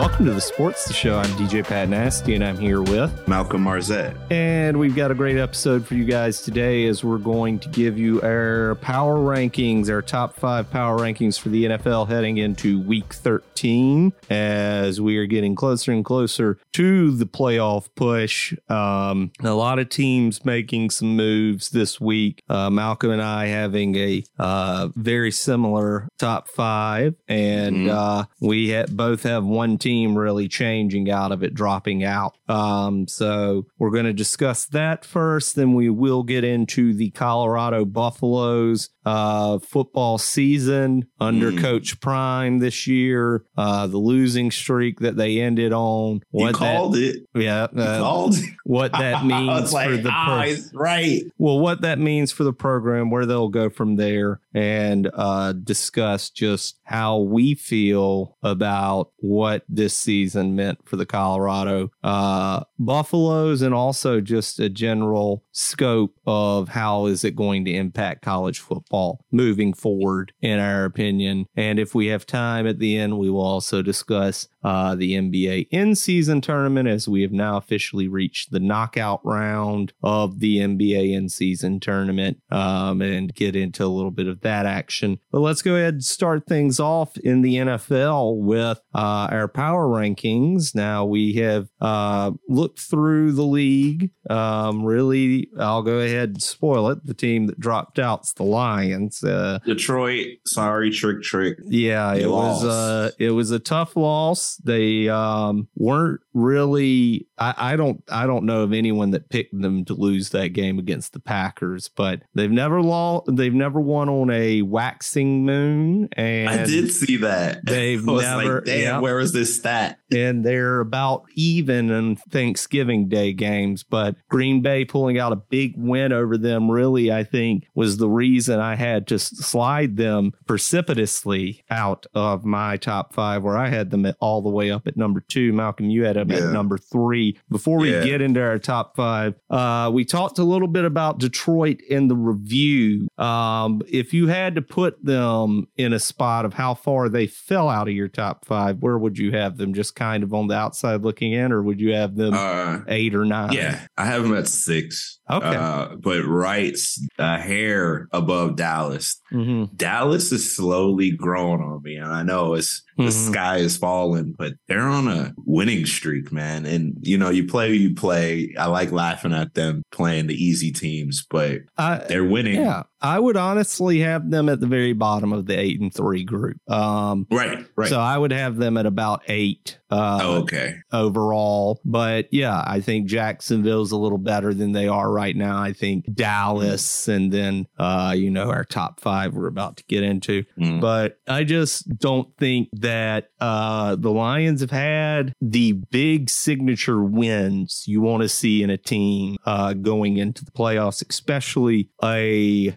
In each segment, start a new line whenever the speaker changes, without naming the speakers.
Welcome to the Sports the Show. I'm DJ Pat Nasty, and I'm here with
Malcolm Marzette.
And we've got a great episode for you guys today as we're going to give you our power rankings, our top five power rankings for the NFL heading into week 13 as we are getting closer and closer to the playoff push. Um, a lot of teams making some moves this week. Uh, Malcolm and I having a uh, very similar top five, and mm-hmm. uh, we ha- both have one team really changing out of it, dropping out. Um, so we're going to discuss that first. Then we will get into the Colorado Buffaloes uh, football season under mm. Coach Prime this year, uh, the losing streak that they ended on.
What you called
that,
it.
Yeah.
Uh, called
what that means
like,
for the
pro- right.
Well, what that means for the program, where they'll go from there, and uh, discuss just how we feel about what this season meant for the Colorado uh, Buffaloes, and also just a general scope of how is it going to impact college football moving forward, in our opinion. And if we have time at the end, we will also discuss uh, the NBA in season tournament as we have now officially reached the knockout round of the NBA in season tournament um, and get into a little bit of that action. But let's go ahead and start things off in the NFL with uh, our power rankings. Now we have uh, looked through the league. Um, really, I'll go ahead and spoil it. The team that dropped out is the Lions. Uh,
Detroit, sorry, trick, trick.
Yeah, it was. Uh, it was a tough loss. They um, weren't really. I, I, don't. I don't know of anyone that picked them to lose that game against the Packers, but they've never lost. They've never won on a waxing moon. And
I did see that.
They've never.
Like, Damn, yeah. where was this stat?
And they're about even in Thanksgiving Day games, but Green Bay pulling out a big win over them really, I think, was the reason I had to slide them precipitously out of my top five, where I had them at all all the way up at number two. Malcolm, you had him yeah. at number three. Before we yeah. get into our top five, uh, we talked a little bit about Detroit in the review. Um, if you had to put them in a spot of how far they fell out of your top five, where would you have them? Just kind of on the outside looking in, or would you have them uh, eight or nine?
Yeah, I have them at six.
Okay. Uh,
but right a hair above Dallas. Mm-hmm. Dallas is slowly growing on me. And I know it's mm-hmm. the sky is falling, but they're on a winning streak, man. And you know, you play you play. I like laughing at them playing the easy teams, but they're winning.
Yeah. I would honestly have them at the very bottom of the eight and three group. Um,
right, right.
So I would have them at about eight.
Uh, oh, okay.
Overall, but yeah, I think Jacksonville's a little better than they are right now. I think Dallas, and then uh, you know our top five we're about to get into. Mm. But I just don't think that uh, the Lions have had the big signature wins you want to see in a team uh, going into the playoffs, especially a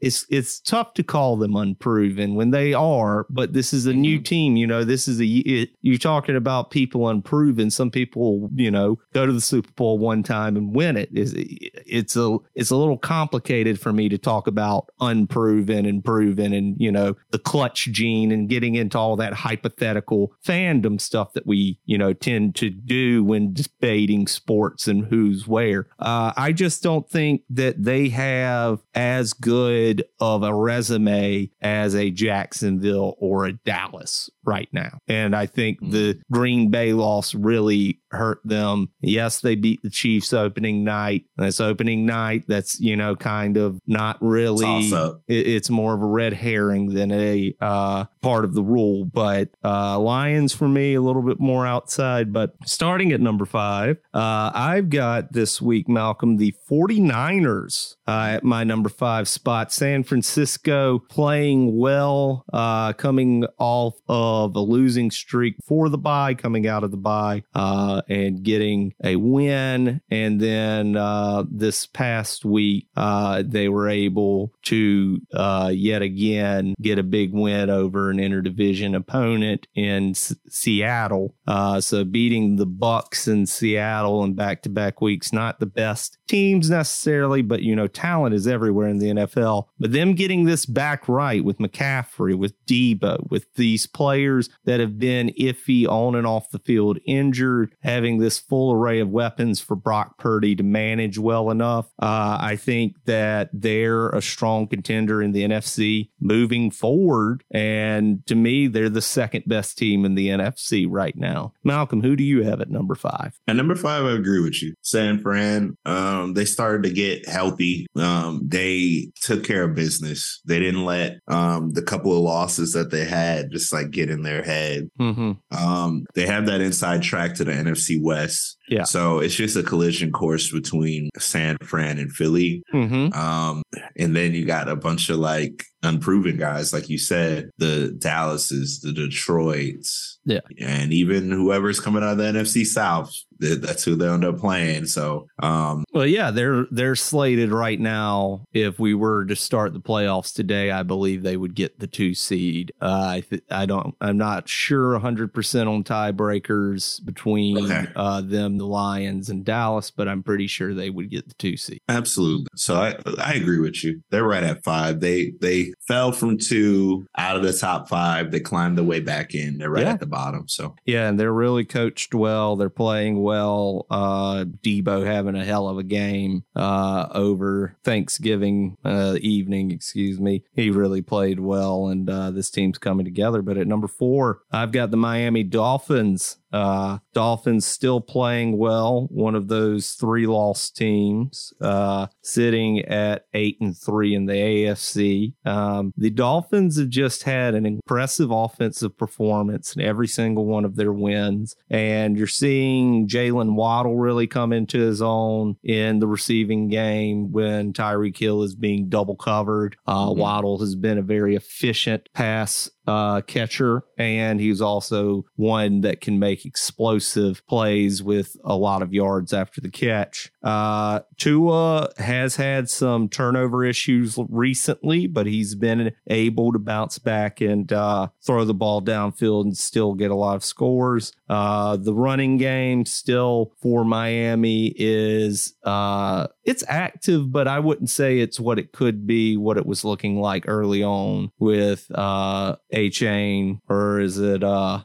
it's it's tough to call them unproven when they are, but this is a new mm-hmm. team. You know, this is a it, you're talking about people unproven. Some people, you know, go to the Super Bowl one time and win it. It's, it's a it's a little complicated for me to talk about unproven and proven and you know the clutch gene and getting into all that hypothetical fandom stuff that we you know tend to do when debating sports and who's where. Uh, I just don't think that they have as good of a resume as a Jacksonville or a Dallas right now. And I think mm-hmm. the Green Bay loss really hurt them. Yes, they beat the Chiefs opening night. That's opening night. That's, you know, kind of not really, it, it's more of a red herring than a uh, part of the rule. But uh, Lions for me, a little bit more outside. But starting at number five, uh, I've got this week, Malcolm, the 49ers uh, at my number five spot. San Francisco playing well, uh, coming off of a losing streak for the bye, coming out of the bye, uh, and getting a win. And then uh, this past week, uh, they were able to uh, yet again get a big win over an interdivision opponent in S- Seattle. so beating the Bucks in Seattle in back to back weeks, not the best teams necessarily, but you know, talent is everywhere in the NFL. But them getting this back right with McCaffrey, with Deebo, with these players that have been iffy on and off the field, injured, having this full array of weapons for Brock Purdy to manage well enough. Uh, I think that they're a strong contender in the NFC moving forward. And to me, they're the second best team in the NFC right now. Malcolm, who do you have at number five?
At number five, I agree with you. San Fran, um, they started to get healthy. Um, they took care of business. They didn't let um, the couple of losses that they had just like get in their head. Mm-hmm. Um, they have that inside track to the NFC West.
Yeah.
So it's just a collision course between San Fran and Philly. Mm-hmm. Um, and then you got a bunch of like unproven guys, like you said, the Dallases, the Detroits,
yeah,
and even whoever's coming out of the NFC South, that's who they end up playing. So, um,
well, yeah, they're they're slated right now. If we were to start the playoffs today, I believe they would get the two seed. Uh, I th- I don't I'm not sure 100 percent on tiebreakers between okay. uh, them, the Lions, and Dallas, but I'm pretty sure they would get the two seed.
Absolutely. So I I agree with you. They're right at five. They they fell from two out of the top five. They climbed their way back in. They're right yeah. at the bottom. So
yeah, and they're really coached well. They're playing well. Uh, Deebo having a hell of a game uh, over Thanksgiving uh, evening. Excuse me. He really played well, and uh, this team's coming together. But at number four, I've got the Miami Dolphins. Uh, Dolphins still playing well, one of those three lost teams, uh, sitting at eight and three in the AFC. Um, the Dolphins have just had an impressive offensive performance in every single one of their wins. And you're seeing Jaylen Waddle really come into his own in the receiving game when Tyreek Hill is being double covered. Uh, mm-hmm. Waddle has been a very efficient pass uh, catcher, and he's also one that can make explosive plays with a lot of yards after the catch. Uh, Tua has had some turnover issues recently, but he's been able to bounce back and uh, throw the ball downfield and still get a lot of scores. Uh, the running game still for Miami is uh, it's active, but I wouldn't say it's what it could be, what it was looking like early on with uh, Achane, or is it a uh,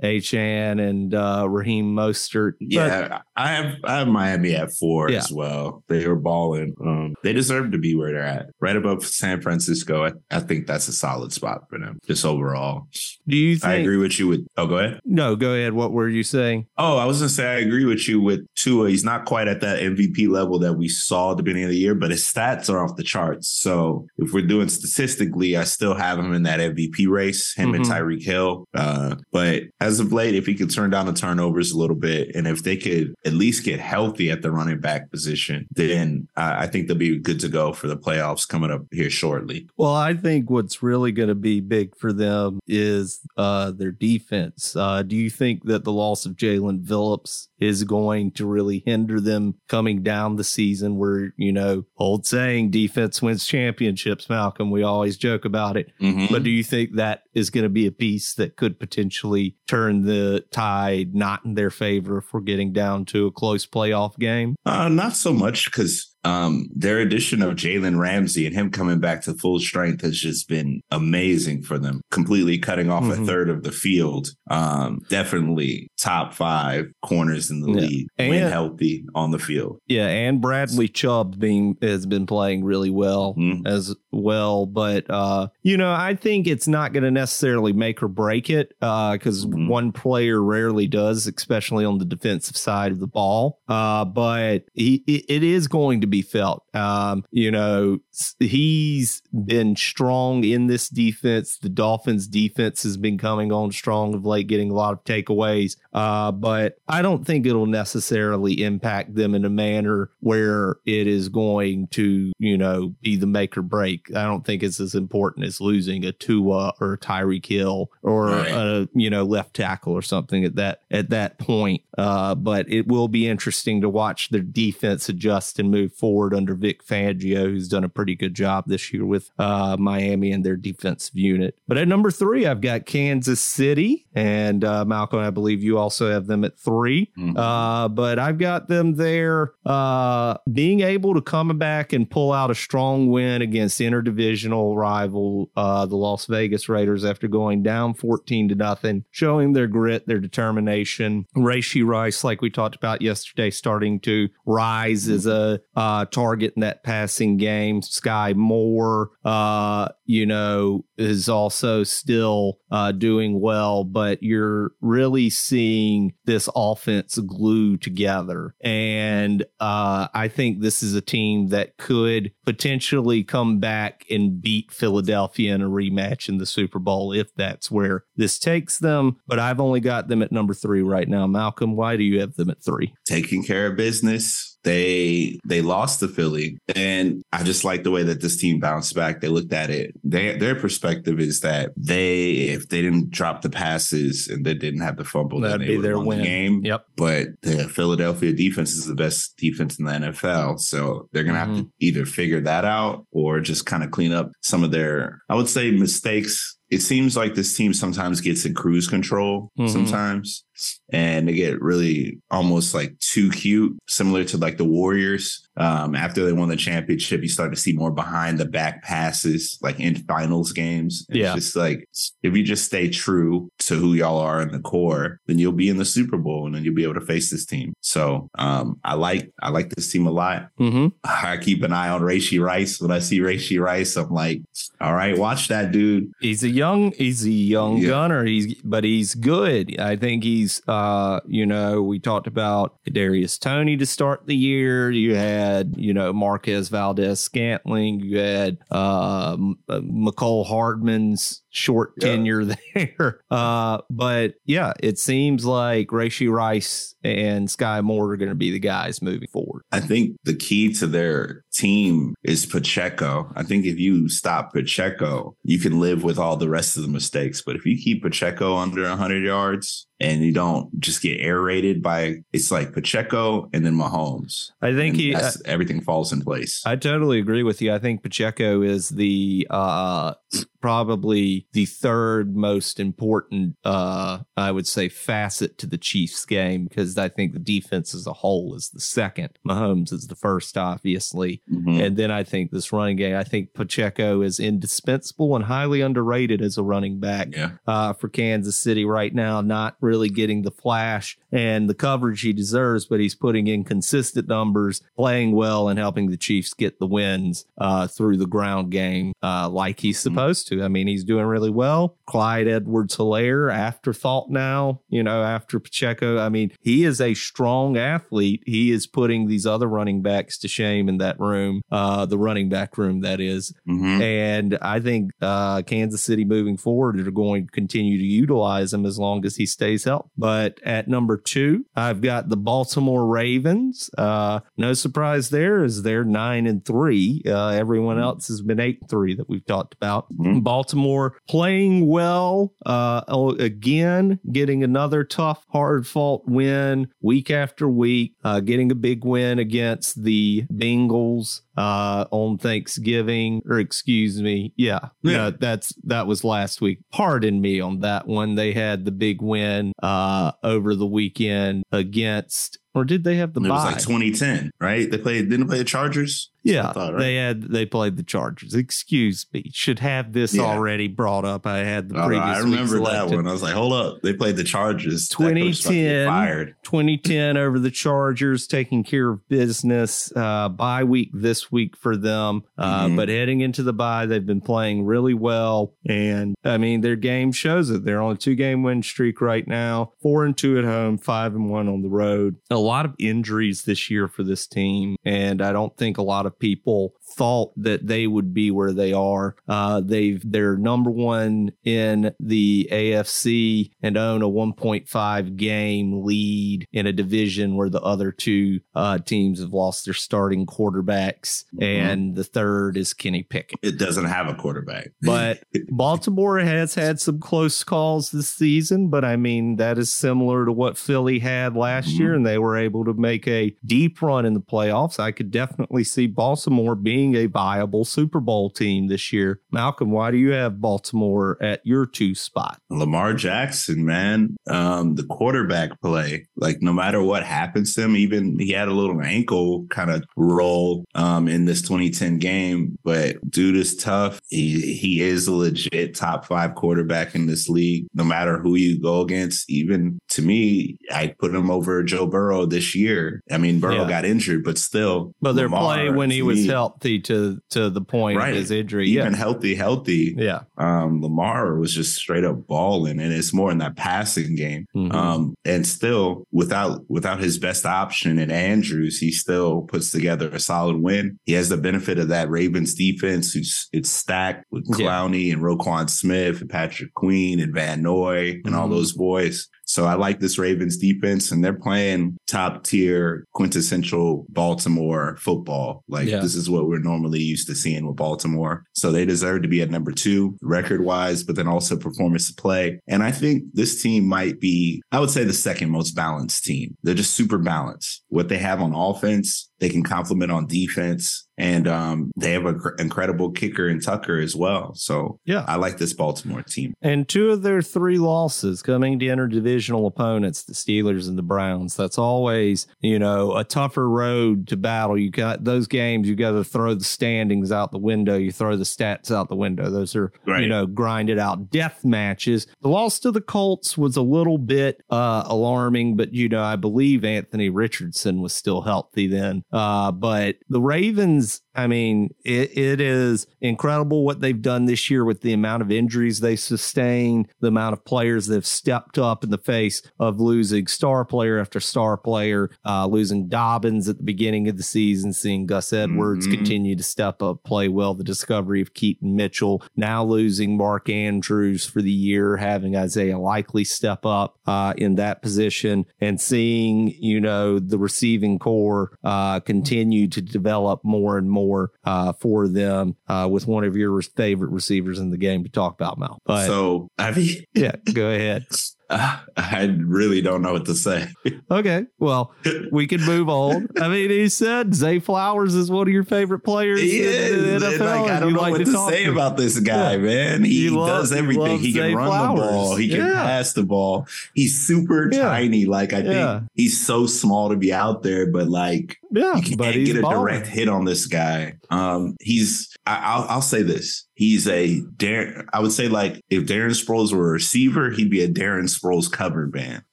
a
Chan and uh, Raheem Mostert?
Yeah, but, I have I have Miami at four yeah. as well. They were balling. Um, they deserve to be where they're at, right above San Francisco. I, I think that's a solid spot for them, just overall.
Do you? Think,
I agree with you with. Oh, go ahead.
No, go ahead. What were you saying?
Oh, I was gonna say I agree with you with Tua. He's not quite at that MVP level that we saw at the beginning of the year, but his stats are off the charts. So if we're doing statistically, I still have him in that MVP race, him mm-hmm. and Tyreek Hill. Uh, but as of late, if he could turn down the turnovers a little bit, and if they could at least get healthy at the running back position, then I think they'll be good to go for the playoffs coming up here shortly.
Well, I think what's really going to be big for them is uh, their defense. Uh, do you think that the loss of Jaelan Phillips is going to really hinder them coming down the season where, you know, old saying defense wins championships, Malcolm. We always joke about it. Mm-hmm. But do you think that is going to be a piece that could potentially turn the tide not in their favor we're getting down to a close playoff game?
Uh, not so much because um, their addition of Jalen Ramsey and him coming back to full strength has just been amazing for them. Completely cutting off mm-hmm. a third of the field. Um, definitely top five corners in the yeah. league and, when healthy on the field.
Yeah, and Bradley Chubb being has been playing really well mm-hmm. as well. But uh, you know, I think it's not going to necessarily make or break it because uh, mm-hmm. one player rarely does, especially on the defensive side of the ball. Uh, but he, it is going to be felt. Um, you know, he's been strong in this defense. The Dolphins' defense has been coming on strong of late, getting a lot of takeaways. Uh, but I don't think it'll necessarily impact them in a manner where it is going to, you know, be the make or break I don't think it's as important as losing a Tua or a Tyreek Hill or right. a you know left tackle or something at that at that point. Uh, but it will be interesting to watch their defense adjust and move forward under Vic Fangio, who's done a pretty good job this year with uh, Miami and their defensive unit. But at number three, I've got Kansas City, and uh, Malcolm, I believe you also have them at 3 mm-hmm. Uh, but I've got them there uh, being able to come back and pull out a strong win against interdivisional rival uh, the Las Vegas Raiders after going down 14 to nothing, showing their grit, their determination. Rashee Rice, like we talked about yesterday, starting to rise as a uh, target in that passing game. Sky Moore, uh, you know, is also still uh, doing well, but you're really seeing this offense glue together. And uh, I think this is a team that could potentially come back and beat Philadelphia in a rematch in the Super Bowl if that's where this takes them. But I've only got them at number three right now. Malcolm, why do you have them at three?
Taking care of business they they lost to Philly, and I just like the way that this team bounced back. They looked at it. They, their perspective is that they, if they didn't drop the passes and they didn't have the fumble,
that'd
be
their win.
The game.
Yep.
But the Philadelphia defense is the best defense in the NFL, so they're gonna mm-hmm. have to either figure that out or just kind of clean up some of their, I would say, mistakes it seems like this team sometimes gets in cruise control mm-hmm. sometimes and they get really almost like too cute, similar to like the Warriors. Um, after they won the championship, you start to see more behind the back passes, like in finals games. And yeah. It's just like if you just stay true to who y'all are in the core, then you'll be in the Super Bowl and then you'll be able to face this team. So um, I like I like this team a lot. Mm-hmm. I keep an eye on Rashee Rice. When I see Rashee Rice, I'm like, all right, watch that dude.
He's a young, he's a young yeah. gunner. He's but he's good. I think he's uh, you know, we talked about Darius Toney to start the year. You had you know, Marquez Valdes Scantling. You had uh, Mecole Hardman's short yeah. tenure there. Uh, but yeah, it seems like Rashee Rice and Sky Moore are going to be the guys moving forward.
I think the key to their team is Pacheco. I think if you stop Pacheco, you can live with all the rest of the mistakes. But if you keep Pacheco under 100 yards, and you don't just get air rated by it's like Pacheco and then Mahomes.
I think he
uh, everything falls in place.
I totally agree with you. I think Pacheco is the uh probably the third most important, uh, I would say, facet to the Chiefs game because I think the defense as a whole is the second. Mahomes is the first, obviously. Mm-hmm. And then I think this running game, I think Pacheco is indispensable and highly underrated as a running back
yeah.
uh, for Kansas City right now, not really getting the flash and the coverage he deserves, but he's putting in consistent numbers, playing well, and helping the Chiefs get the wins uh, through the ground game uh, like he's mm-hmm. supposed to. I mean, he's doing really well. Clyde Edwards Helaire, afterthought now, you know, after Pacheco. I mean, he is a strong athlete. He is putting these other running backs to shame in that room, uh, the running back room, that is. Mm-hmm. And I think uh, Kansas City moving forward are going to continue to utilize him as long as he stays healthy. But at number two, I've got the Baltimore Ravens. Uh, no surprise there, is they're nine and three. Uh, everyone else has been eight and three that we've talked about. Mm-hmm. Baltimore playing well uh, again, getting another tough, hard fought win week after week, uh, getting a big win against the Bengals uh, on Thanksgiving, or excuse me, yeah, yeah, no, that's that was last week. Pardon me on that one. They had the big win uh, over the weekend against or did they have the? It
was like 2010, right? They played. Didn't play the Chargers.
Yeah, thought, right? they had. They played the Chargers. Excuse me. Should have this yeah. already brought up. I had the previous. I
remember that one. I was like, hold up. They played the Chargers.
2010. Fired. 2010 over the Chargers, taking care of business. Uh, bye week this week for them, uh, mm-hmm. but heading into the bye, they've been playing really well, and I mean their game shows it. They're on a two game win streak right now, four and two at home, five and one on the road. A lot of injuries this year for this team, and I don't think a lot of people thought that they would be where they are. Uh, they've they're number one in the AFC and own a 1.5 game lead in a division where the other two uh, teams have lost their starting quarterbacks mm-hmm. and the third is Kenny Pickett.
It doesn't have a quarterback.
But Baltimore has had some close calls this season, but I mean, that is similar to what Philly had last mm-hmm. year, and they were able to make a deep run in the playoffs. I could definitely see Baltimore being a viable Super Bowl team this year. Malcolm, why do you have Baltimore at your two spot?
Lamar Jackson, man, um, the quarterback play, like no matter what happens to him, even he had a little ankle kind of roll um, in this 2010 game, but dude is tough. He he is a legit top five quarterback in this league, no matter who you go against. Even to me, I put him over Joe Burrow this year. I mean, Burrow yeah. got injured, but still.
But their play when he was me, healthy to to the point right. of his injury,
even yeah. healthy, healthy.
Yeah,
um, Lamar was just straight up balling, and it's more in that passing game. Mm-hmm. Um, and still, without without his best option in Andrews, he still puts together a solid win. He has the benefit of that Ravens defense, who's it's stacked with Clowney yeah. and Roquan Smith and Patrick Queen and Van Noy and mm-hmm. all those boys. So I like this Ravens defense, and they're playing top tier, quintessential Baltimore football. Like yeah. this is what we're normally used to seeing with Baltimore. So they deserve to be at number two record wise, but then also performance to play. And I think this team might be, I would say, the second most balanced team. They're just super balanced. What they have on offense, they can complement on defense. And um, they have an incredible kicker in Tucker as well. So yeah, I like this Baltimore team.
And two of their three losses coming to interdivisional opponents, the Steelers and the Browns. That's always, you know, a tougher road to battle. You got those games, you got to throw the standings out the window. You throw the stats out the window. Those are, right. you know, grinded out death matches. The loss to the Colts was a little bit uh, alarming, but, you know, I believe Anthony Richardson was still healthy then. Uh, but the Ravens, is I mean, it, it is incredible what they've done this year with the amount of injuries they sustained, the amount of players that have stepped up in the face of losing star player after star player, uh, losing Dobbins at the beginning of the season, seeing Gus Edwards mm-hmm. continue to step up, play well, the discovery of Keaton Mitchell, now losing Mark Andrews for the year, having Isaiah Likely step up uh, in that position, and seeing, you know, the receiving corps uh, uh, continue to develop more and more uh, for them uh, with one of your favorite receivers in the game to talk about, Mal.
But, so, mean,
yeah, go ahead.
Uh, I really don't know what to say.
okay. Well, we can move on. I mean, he said Zay Flowers is one of your favorite players. He is.
Like, I don't know like what to, to say to about this guy, yeah. man. He does everything. He can run Flowers. the ball. He can yeah. pass the ball. He's super yeah. tiny. Like, I think he's so small to be out there, but like, yeah, you can't get a balling. direct hit on this guy. Um, he's, I, will I'll say this he's a Darren. I would say like if Darren Sproles were a receiver, he'd be a Darren Sproles cover band.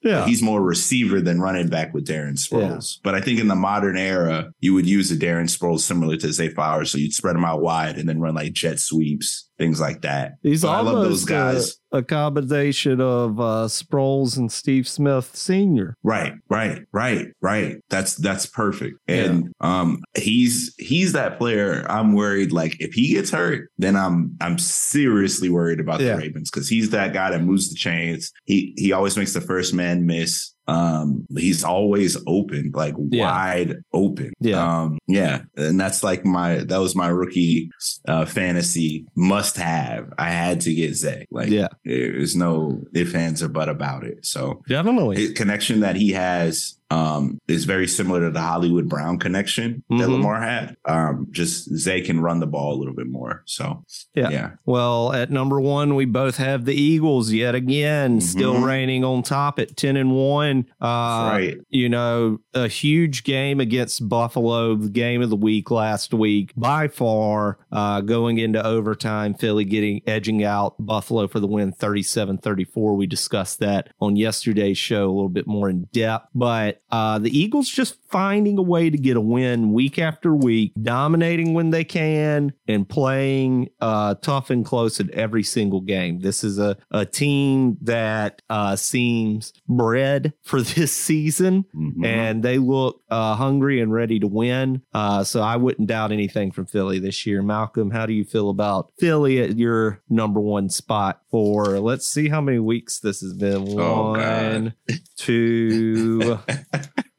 Yeah, he's more receiver than running back with Darren Sproles. Yeah. But I think in the modern era, you would use a Darren Sproles similar to Zay Flowers, so you'd spread them out wide and then run like jet sweeps things like that.
He's so almost I love those guys. A, a combination of uh, Sproles and Steve Smith Senior.
Right, right, right, right. That's that's perfect. And yeah. um, he's he's that player. I'm worried. Like if he gets hurt, then I'm I'm seriously worried about the Ravens because he's that guy that moves the chains. He he always makes the first man miss. Um, he's always open, like yeah. wide open. Yeah. Um, yeah. And that's like my, that was my rookie, uh, fantasy must have. I had to get Zay. Like, yeah, there's no if, ands, or but about it. So
definitely
connection that he has um, is very similar to the Hollywood Brown connection mm-hmm. that Lamar had. Um, just Zay can run the ball a little bit more. So
yeah. yeah. Well, at number one, we both have the Eagles yet again, mm-hmm. still reigning on top at ten and one. Uh, right. You know, a huge game against Buffalo, the game of the week last week, by far, uh, going into overtime. Philly getting edging out Buffalo for the win, 37-34. We discussed that on yesterday's show a little bit more in depth, but uh, the Eagles just finding a way to get a win week after week, dominating when they can, and playing uh, tough and close at every single game. This is a, a team that uh, seems bred for this season, mm-hmm. and they look uh, hungry and ready to win. Uh, so I wouldn't doubt anything from Philly this year. Malcolm, how do you feel about Philly at your number one spot for? Let's see how many weeks this has been. Oh, One, two.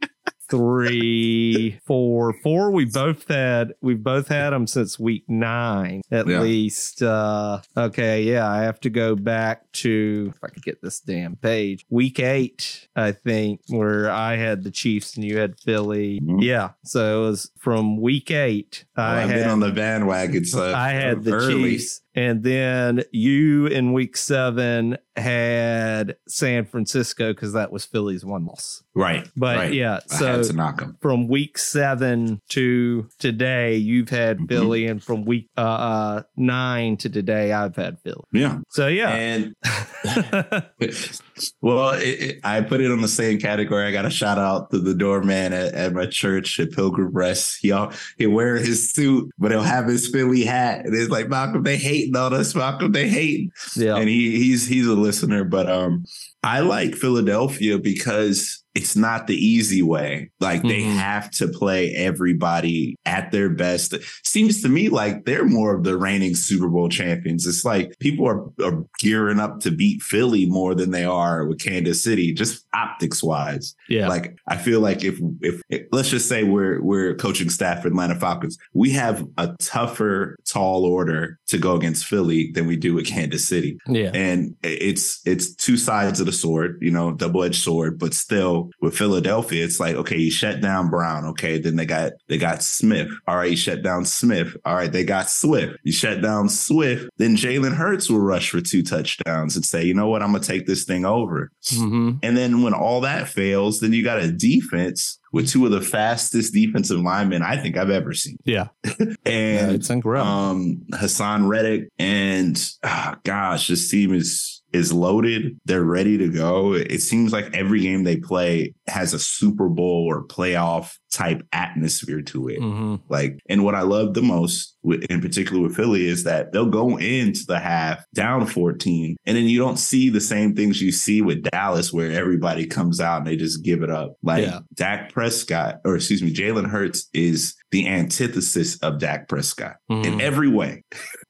three, four, four. We both had we've both had them since week nine at
Yeah.
least. Uh, okay, yeah, I have to go back to if I could get this damn page. Week eight, I think, where I had the Chiefs and you had Philly.
Mhm.
Yeah, so it was from week eight. I
I've
had
been on the bandwagon. So
I had the
early.
Chiefs, and then you in week seven had San Francisco because that was Philly's one loss.
Right.
But
right.
yeah, so
had to knock him.
from week seven to today, you've had
Mhm.
Philly, and from week uh, uh, nine to today, I've had Philly.
Yeah.
So yeah,
And well, it, it, I put it on the same category. I got a shout out to the doorman at, at my church at Pilgrim Rest. He all, he wear his suit, but he'll have his Philly hat, and it's like Malcolm, they hating on us. Malcolm, they hating.
yeah,
And he he's he's a listener, but um, I like Philadelphia because it's not the easy way. Like they
Mhm.
have to play everybody at their best. Seems to me like they're more of the reigning Super Bowl champions. It's like people are, are gearing up to beat Philly more than they are with Kansas City, just optics wise.
yeah,
Like I feel like if if let's just say we're we're coaching staff for Atlanta Falcons, we have a tougher tall order to go against Philly than we do with Kansas City
yeah,
and it's it's two sides of the sword, you know, double edged sword. But still, with Philadelphia, it's like okay, you shut down Brown, okay, then they got they got Smith, all right, you shut down Smith, all right, they got Swift, you shut down Swift, then Jalen Hurts will rush for two touchdowns and say, you know what, I'm gonna take this thing over.
hmm
And then when all that fails, then you got a defense with two of the fastest defensive linemen I think I've ever seen,
yeah.
and
it's incredible.
um Haason Reddick and ah, gosh, this team is is loaded. They're ready to go. It seems like every game they play has a Super Bowl or playoff type atmosphere to it.
hmm
Like, and what I love the most, with, in particular with Philly, is that they'll go into the half down 14, and then you don't see the same things you see with Dallas, where everybody comes out and they just give it up. Like
Yeah.
Dak Prescott, or excuse me, Jalen Hurts is the antithesis of Dak Prescott in
Mhm.
every way,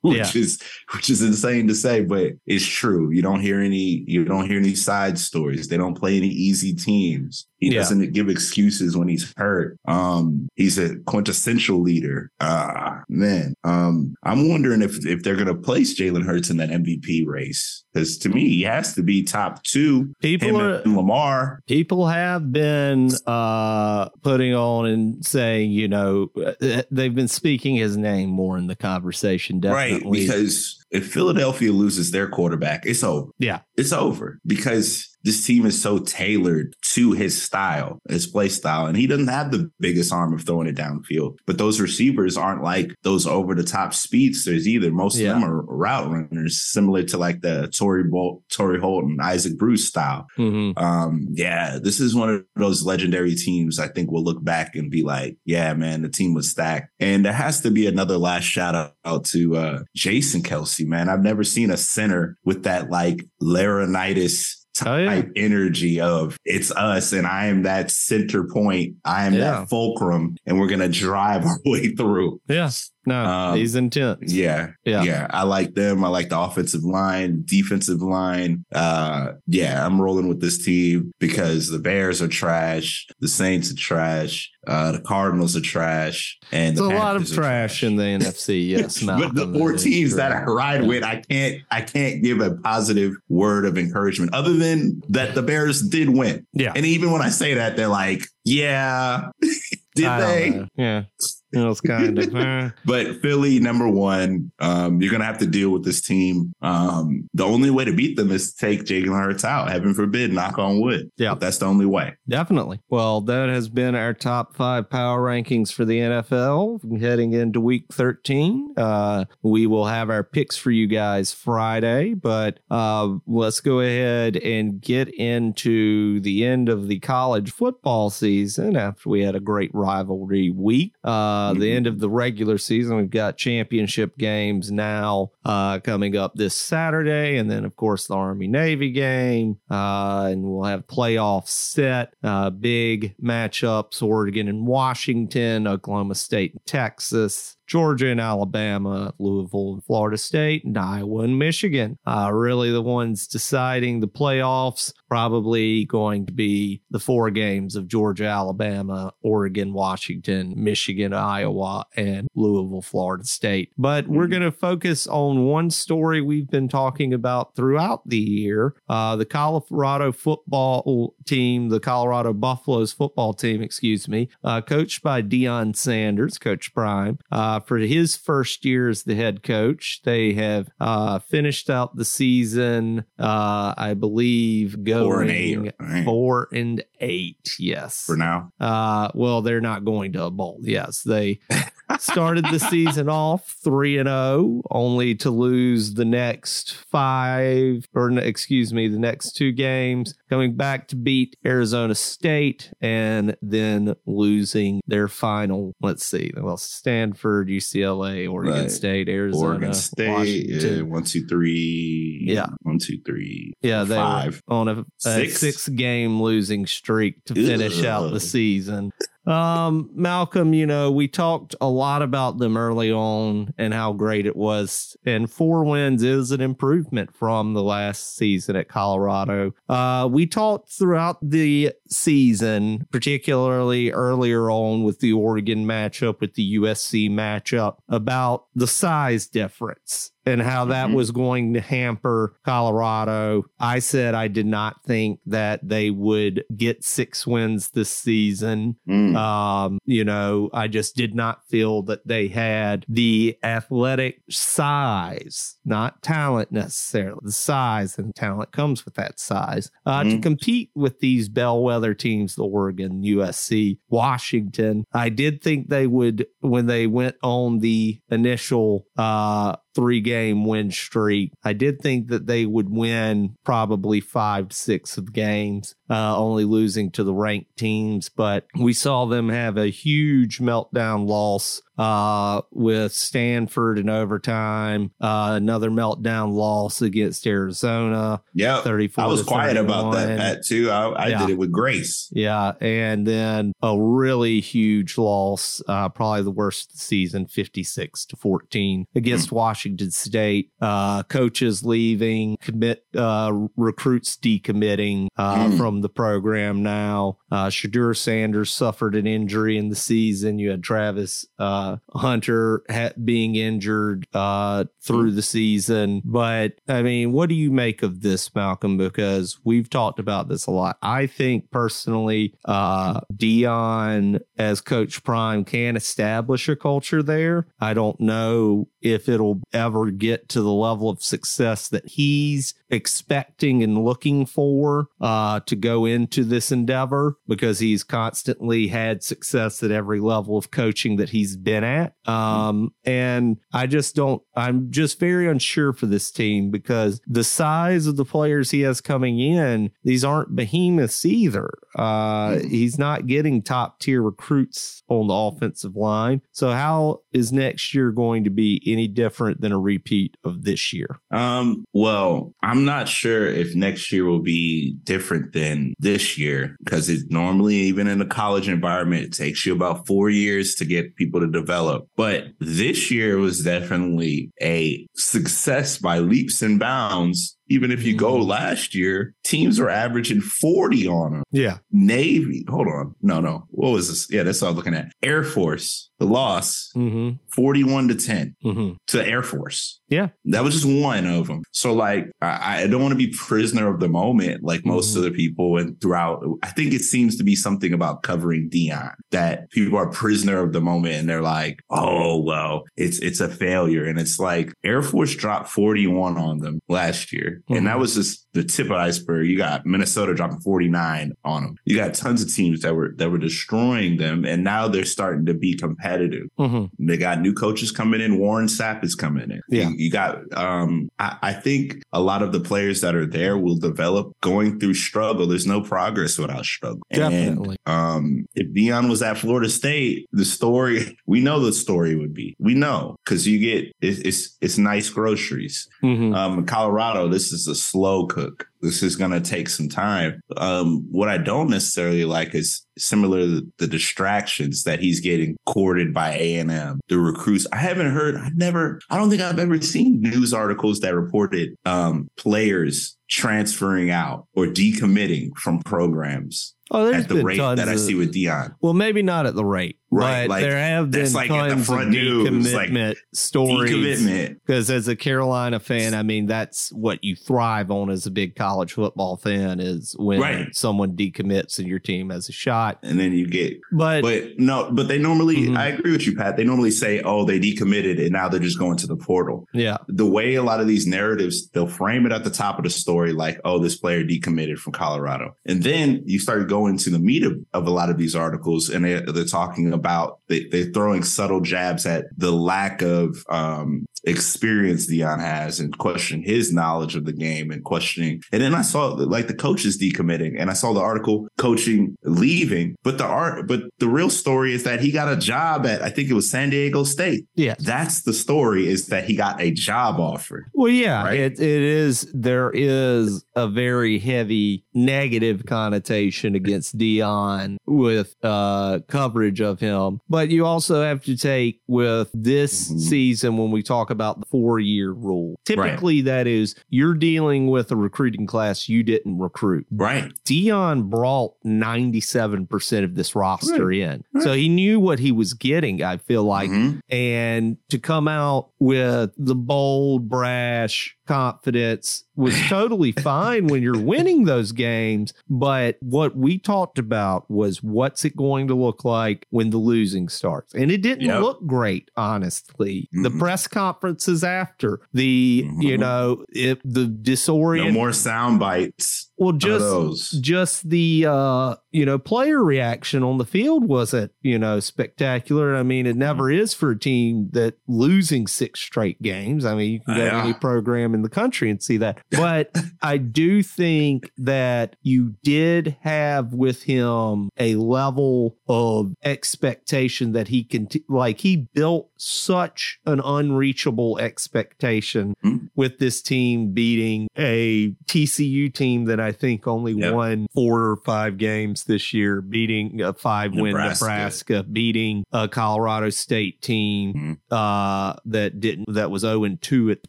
which
Yeah.
is which is insane to say, but it's true. You don't hear any you don't hear any side stories. They don't play any easy teams. He
Yeah.
doesn't give excuses when he's hurt. Um, he's a quintessential leader. Ah, man. Um, I'm wondering if if they're gonna place Jalen Hurts in that MVP race. Because to me, he has to be top two.
People are
Lamar.
people have been uh putting on and saying you know uh, they've been speaking his name more in the conversation definitely
Right. Because if Philadelphia loses their quarterback, it's over.
Yeah.
It's over because this team is so tailored to his style, his play style. And he doesn't have the biggest arm of throwing it downfield. But those receivers aren't like those over the top speedsters either. Most
Yeah.
of them are route runners, similar to like the Tory Bolt, Tory Holton, Isaac Bruce style.
Mhm.
Um, yeah, this is one of those legendary teams. I think we'll look back and be like, yeah, man, the team was stacked. And there has to be another last shout out to uh, Jason Kelce, man. I've never seen a center with that like Laronitis
Oh, yeah.
type energy of it's us and I am that center point. I am
Yeah.
that fulcrum and we're gonna drive our way through.
yeah no
Um,
he's intense
Yeah.
Yeah.
Yeah. I like them. I like the offensive line, defensive line. Uh yeah, I'm rolling with this team because the Bears are trash, the Saints are trash, uh the Cardinals are trash, and
There's
the
a lot of
are
trash in the NFC. Yes,
but the four teams that. I ride
Yeah.
with, I can't I can't give a positive word of encouragement other than that the Bears did win.
Yeah,
And even when I say that, they're like, yeah, did
I
they?
Yeah, know, it's kind of. eh.
But Philly, number one, um, you're gonna have to deal with this team. Um, the only way to beat them is to take Jalen Hurts out. Heaven forbid, knock on wood.
Yeah.
But that's the only way.
Definitely. Well, that has been our top five power rankings for the NFL heading into week 13. Uh, we will have our picks for you guys Friday, but uh, let's go ahead and get into the end of the college football season after we had a great rivalry week. Uh, the end of the regular season, we've got championship games now uh, coming up this Saturday, and then, of course, the Army Navy game, uh, and we'll have playoffs set, uh, big matchups Oregon and Washington, Oklahoma State and Texas. Georgia and Alabama, Louisville and Florida State, and Iowa and Michigan. Uh, really, the ones deciding the playoffs probably going to be the four games of Georgia, Alabama, Oregon, Washington, Michigan, Iowa, and Louisville, Florida State. But we're hmm. going to focus on one story we've been talking about throughout the year. Uh, the Colorado football team, the Colorado Buffaloes football team, excuse me, uh, coached by Deion Sanders, Coach Prime, uh, for his first year as the head coach. They have uh, finished out the season, uh, I believe, going four and eight. Right. Four and eight, yes.
For now.
Uh, well, they're not going to a bowl. Yes, they started the season off 3 and 0 only to lose the next 5 or excuse me the next two games coming back to beat Arizona State and then losing their final let's see well Stanford UCLA Oregon right. State Arizona Oregon State
Washington. Yeah, one two three
yeah
one two three
yeah they five on a, a six game losing streak to finish Ugh. out the season um, Malcolm, you know, we talked a lot about them early on and how great it was. And four wins is an improvement from the last season at Colorado. Uh, we talked throughout the season, particularly earlier on with the Oregon matchup, with the USC matchup, about the size difference and how that mm-hmm. was going to hamper Colorado. I said I did not think that they would get six wins this season. Mm. Um, you know, I just did not feel that they had the athletic size, not talent necessarily. The size and talent comes with that size uh, mm. to compete with these bellwether teams, the Oregon, USC, Washington. I did think they would when they went on the initial uh, three game win streak. I did think that they would win probably five six of games, uh, only losing to the ranked teams. But we saw them have a huge meltdown loss uh, with Stanford in overtime. Uh, another meltdown loss against Arizona.
Yeah, thirty-four. I was quiet about that, that too. I, I yeah. did it with grace.
Yeah, and then a really huge loss, uh, probably the worst of the season, fifty-six to fourteen against mm. Washington State. Uh, coaches leaving, commit uh, recruits decommitting mm. from the program now. Uh, Shedeur Sanders suffered an injury in the season. You had Travis. Uh, uh, Hunter ha- being injured uh, through the season. But I mean, what do you make of this, Malcolm? Because we've talked about this a lot. I think personally, uh, Deion as Coach Prime can establish a culture there. I don't know if it'll ever get to the level of success that he's expecting and looking for uh, to go into this endeavor because he's constantly had success at every level of coaching that he's been at. Um, and I just don't, I'm just very unsure for this team because the size of the players he has coming in, these aren't behemoths either. Uh, he's not getting top tier recruits on the offensive line. So, how is next year going to be any different than a repeat of this year?
Um, well, I'm not sure if next year will be different than this year because it normally, even in a college environment, it takes you about four years to get people to develop. But this year was definitely a success by leaps and bounds even if you go mm-hmm. last year, teams were averaging 40 on them.
Yeah.
Navy, hold on. No, no. What was this? Yeah, that's what I was looking at. Air Force, the loss, mm-hmm. 41 to 10 mm-hmm. to Air Force.
Yeah.
That was just one of them. So, like, I, I don't want to be prisoner of the moment like most mm-hmm. other people. And throughout, I think it seems to be something about covering Deion that people are prisoner of the moment and they're like, oh, well, it's, it's a failure. And it's like Air Force dropped 41 on them last year. Mm-hmm. And that mm-hmm. was just the tip of the iceberg. You got Minnesota dropping 49 on them. You got tons of teams that were that were destroying them. And now they're starting to be competitive. Mm-hmm. They got new coaches coming in. Warren Sapp is coming in.
Yeah.
You, you got um I, I think a lot of the players that are there will develop going through struggle. There's no progress without struggle.
Definitely.
And, um if Deion was at Florida State, the story we know the story would be. We know because you get it's, it's it's nice groceries. Mm-hmm. Um Colorado, this this is a slow cook. This is going to take some time. Um, what I don't necessarily like is similar to the distractions that he's getting courted by A&M, the recruits. I haven't heard, I've never, I don't think I've ever seen news articles that reported um, players transferring out or decommitting from programs
Oh,
at the rate that I see with Deion.
Well, maybe not at the rate, right? But like, there have been like tons of decommitment like stories. Because as a Carolina fan, I mean, that's what you thrive on as a big college football fan is when right. someone decommits and your team has a shot,
and then you get. But but no, but they normally. Mm-hmm. I agree with you, Pat. They normally say, "Oh, they decommitted, and now they're just going to the portal."
Yeah.
The way a lot of these narratives, they'll frame it at the top of the story, like, "Oh, this player decommitted from Colorado," and then you start going to the meat of, of a lot of these articles and they, are talking about they, they're throwing subtle jabs at the lack of um, experience Deion has and question his knowledge of the game and questioning. And then I saw like the coaches decommitting and I saw the article coaching leaving, but the art, but the real story is that he got a job at, I think it was San Diego State.
Yeah.
That's the story is that he got a job offer.
Well, yeah, right? it, it is. There is a very heavy negative connotation against Deion with uh, coverage of him. But you also have to take with this mm-hmm. season when we talk about the four year rule. Typically, right. that is you're dealing with a recruiting class you didn't recruit.
Right.
Deion brought 97% of this roster right. in. Right. So he knew what he was getting, I feel like. Mm-hmm. And to come out with the bold, brash, confidence was totally fine when you're winning those games. But what we talked about was what's it going to look like when the losing starts? And it didn't yep. look great, honestly. Mm-hmm. The press conferences after the, mm-hmm. you know, it, the disorient.
No more sound bites.
Well, just just the uh, you know player reaction on the field wasn't you know spectacular. I mean, it never mm-hmm. is for a team that losing six straight games. I mean, you can go to any program in the country and see that. But I do think that you did have with him a level of expectation that he can t- like he built such an unreachable expectation mm-hmm. with this team beating a TCU team that I think only yep. won four or five games this year, beating a five win Nebraska. Nebraska, beating a Colorado State team mm-hmm. uh, that didn't that was 0 2 at the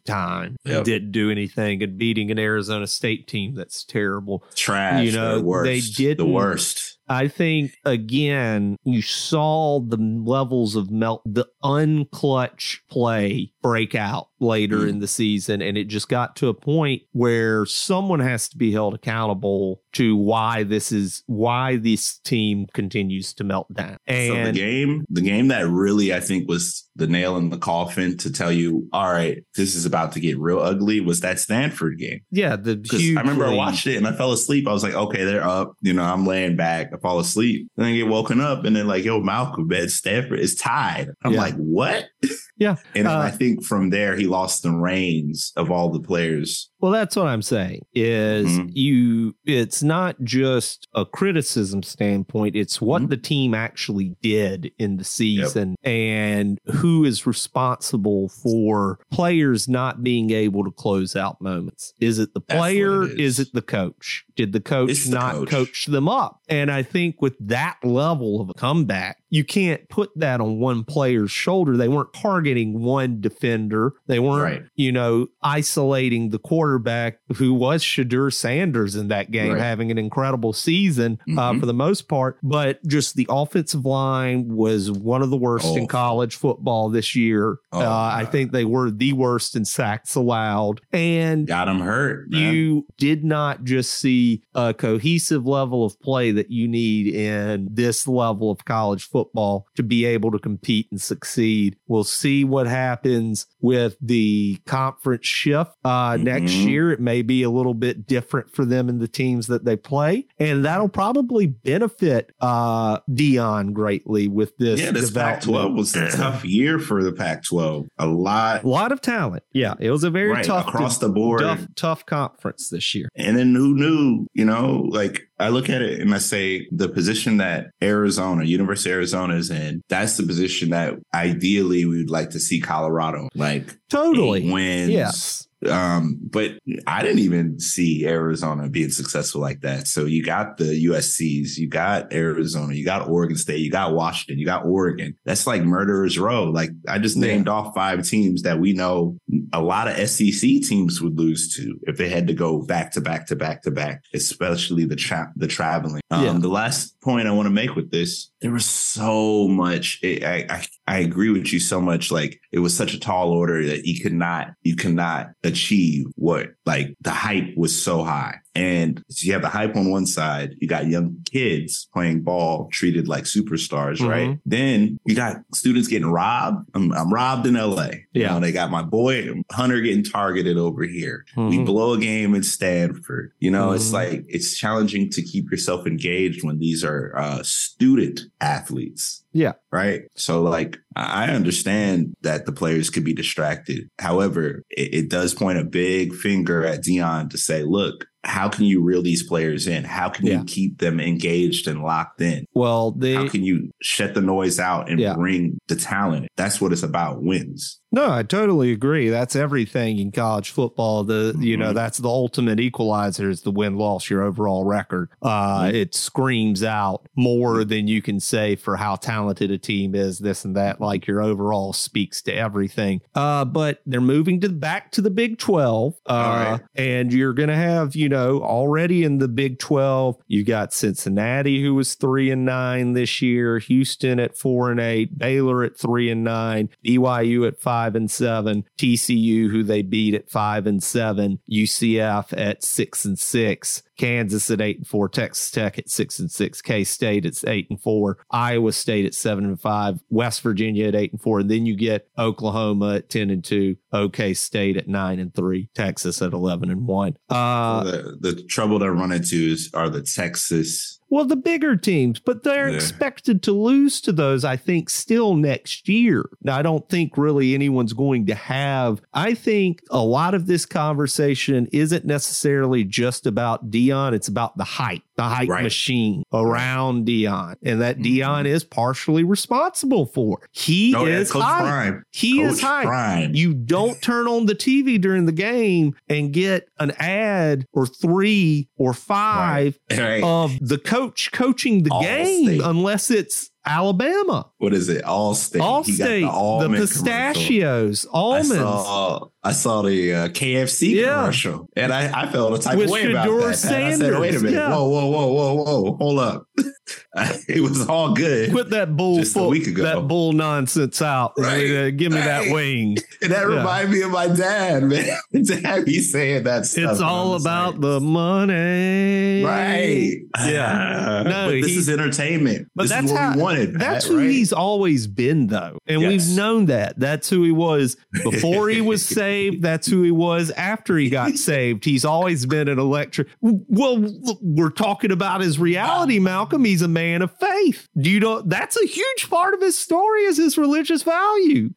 time, yep. didn't do anything, and beating an Arizona State team that's terrible.
Trash. You know, the they did the worst
I think again, you saw the levels of melt, the unclutch play break out later mm. in the season. And it just got to a point where someone has to be held accountable to why this is why this team continues to melt down. And
so the game, the game that really I think was the nail in the coffin to tell you, all right, this is about to get real ugly was that Stanford game.
Yeah, the
I remember. I watched it and I fell asleep. I was like, okay, they're up. You know, I'm laying back. I fall asleep. And Then I get woken up and then like, yo, Malcolm, man, Stanford is tied. I'm yeah. like, what?
Yeah.
and uh, I think from there he lost the reins of all the players.
Well, that's what I'm saying is mm-hmm. you it's not just a criticism standpoint, it's what mm-hmm. the team actually did in the season yep. and who is responsible for players not being able to close out moments. Is it the player? It is. is. it the coach? Did the coach the not coach. coach them up? And I think with that level of a comeback, you can't put that on one player's shoulder. They weren't targeting one defender. They weren't, right. you know, isolating the quarterback who was Shedeur Sanders in that game, right. having an incredible season uh, mm-hmm. uh, for the most part. But just the offensive line was one of the worst oh. in college football this year. Oh, uh, I think they were the worst in sacks allowed. And
got them hurt. Man.
You did not just see a cohesive level of play that you need in this level of college football football to be able to compete and succeed. We'll see what happens with the conference shift uh, mm-hmm. next year. It may be a little bit different for them in the teams that they play, and that'll probably benefit uh, Deion greatly with this.
Yeah, this Pac-12 was a tough year for the Pac-12. A lot,
a lot of talent. Yeah, it was a very right, tough
across the board,
tough, tough conference this year.
And then who knew? You know, like I look at it and I say the position that Arizona, University of Arizona is in, that's the position that ideally we would like to see Colorado like
totally
wins.
Yes
Um, but I didn't even see Arizona being successful like that. So you got the USCs, you got Arizona, you got Oregon State, you got Washington, you got Oregon. That's like murderers row. Like I just named yeah. off five teams that we know a lot of SEC teams would lose to if they had to go back to back to back to back, especially the tra- the traveling. Um, yeah. The last point I want to make with this, there was so much. It, I, I I agree with you so much. Like it was such a tall order that you could not you could not achieve what like the hype was so high. And you have the hype on one side, you got young kids playing ball treated like superstars, mm-hmm. right? Then you got students getting robbed. I'm, I'm robbed in LA. Yeah. You know, they got my boy Hunter getting targeted over here. Mm-hmm. We blow a game in Stanford. You know, mm-hmm. it's like it's challenging to keep yourself engaged when these are uh, student athletes.
Yeah.
Right. So, like, I understand that the players could be distracted. However, it, it does point a big finger at Deion to say, look, how can you reel these players in? How can yeah. you keep them engaged and locked in?
Well, they,
how can you shut the noise out and yeah. bring the talent? That's what it's about wins.
No, I totally agree. That's everything in college football. The mm-hmm. you know mm-hmm. that's the ultimate equalizer is the win loss your overall record. Uh, mm-hmm. It screams out more than you can say for how talented a team is. This and that, like your overall speaks to everything. Uh, but they're moving to back to the Big Twelve, uh, right. and you're gonna have you know already in the Big Twelve you got Cincinnati who was three and nine this year, Houston at four and eight, Baylor at three and nine, BYU at five five and seven, TCU, who they beat at five and seven, UCF at six and six, Kansas at eight and four, Texas Tech at six and six, K State at eight and four, Iowa State at seven and five, West Virginia at eight and four, and then you get Oklahoma at ten and two, OK State at nine and three, Texas at eleven and one.
Uh, the, the trouble to run into is are the Texas
well, the bigger teams, but they're yeah. expected to lose to those, I think, still next year. Now, I don't think really anyone's going to have. I think a lot of this conversation isn't necessarily just about Deion, it's about the hype the hype right. machine around Deion, and that mm-hmm. Deion is partially responsible for. He oh, is yeah, hype. Prime. He Coach is hype. Prime. You don't turn on the TV during the game and get an ad or three or five right. Right. of the coach coaching the All game state. unless it's Alabama.
What is it? Allstate.
Allstate. The, the pistachios. Commercial. Almonds. I
saw, I saw the uh, KFC yeah. commercial, and I, I felt a type With of way Shedeur about that. Sanders. I said, "Wait a minute! Yeah. Whoa, whoa, whoa, whoa, whoa! Hold up! it was all good.
Put that bull just full, a week ago. That bull nonsense out. Right. Uh, give me right. that wing.
And that yeah. reminded me of my dad, man. dad be saying that stuff.
It's all about saying. the money.
Right.
Yeah.
no, this he, is entertainment. But this that's how, we wanted.
That's who right? he's always been, though, and yes. we've known that. That's who he was before he was saved. That's who he was after he got saved. He's always been an electric. Well, we're talking about his reality, Malcolm. He's a man of faith. Do you know that's a huge part of his story is his religious value.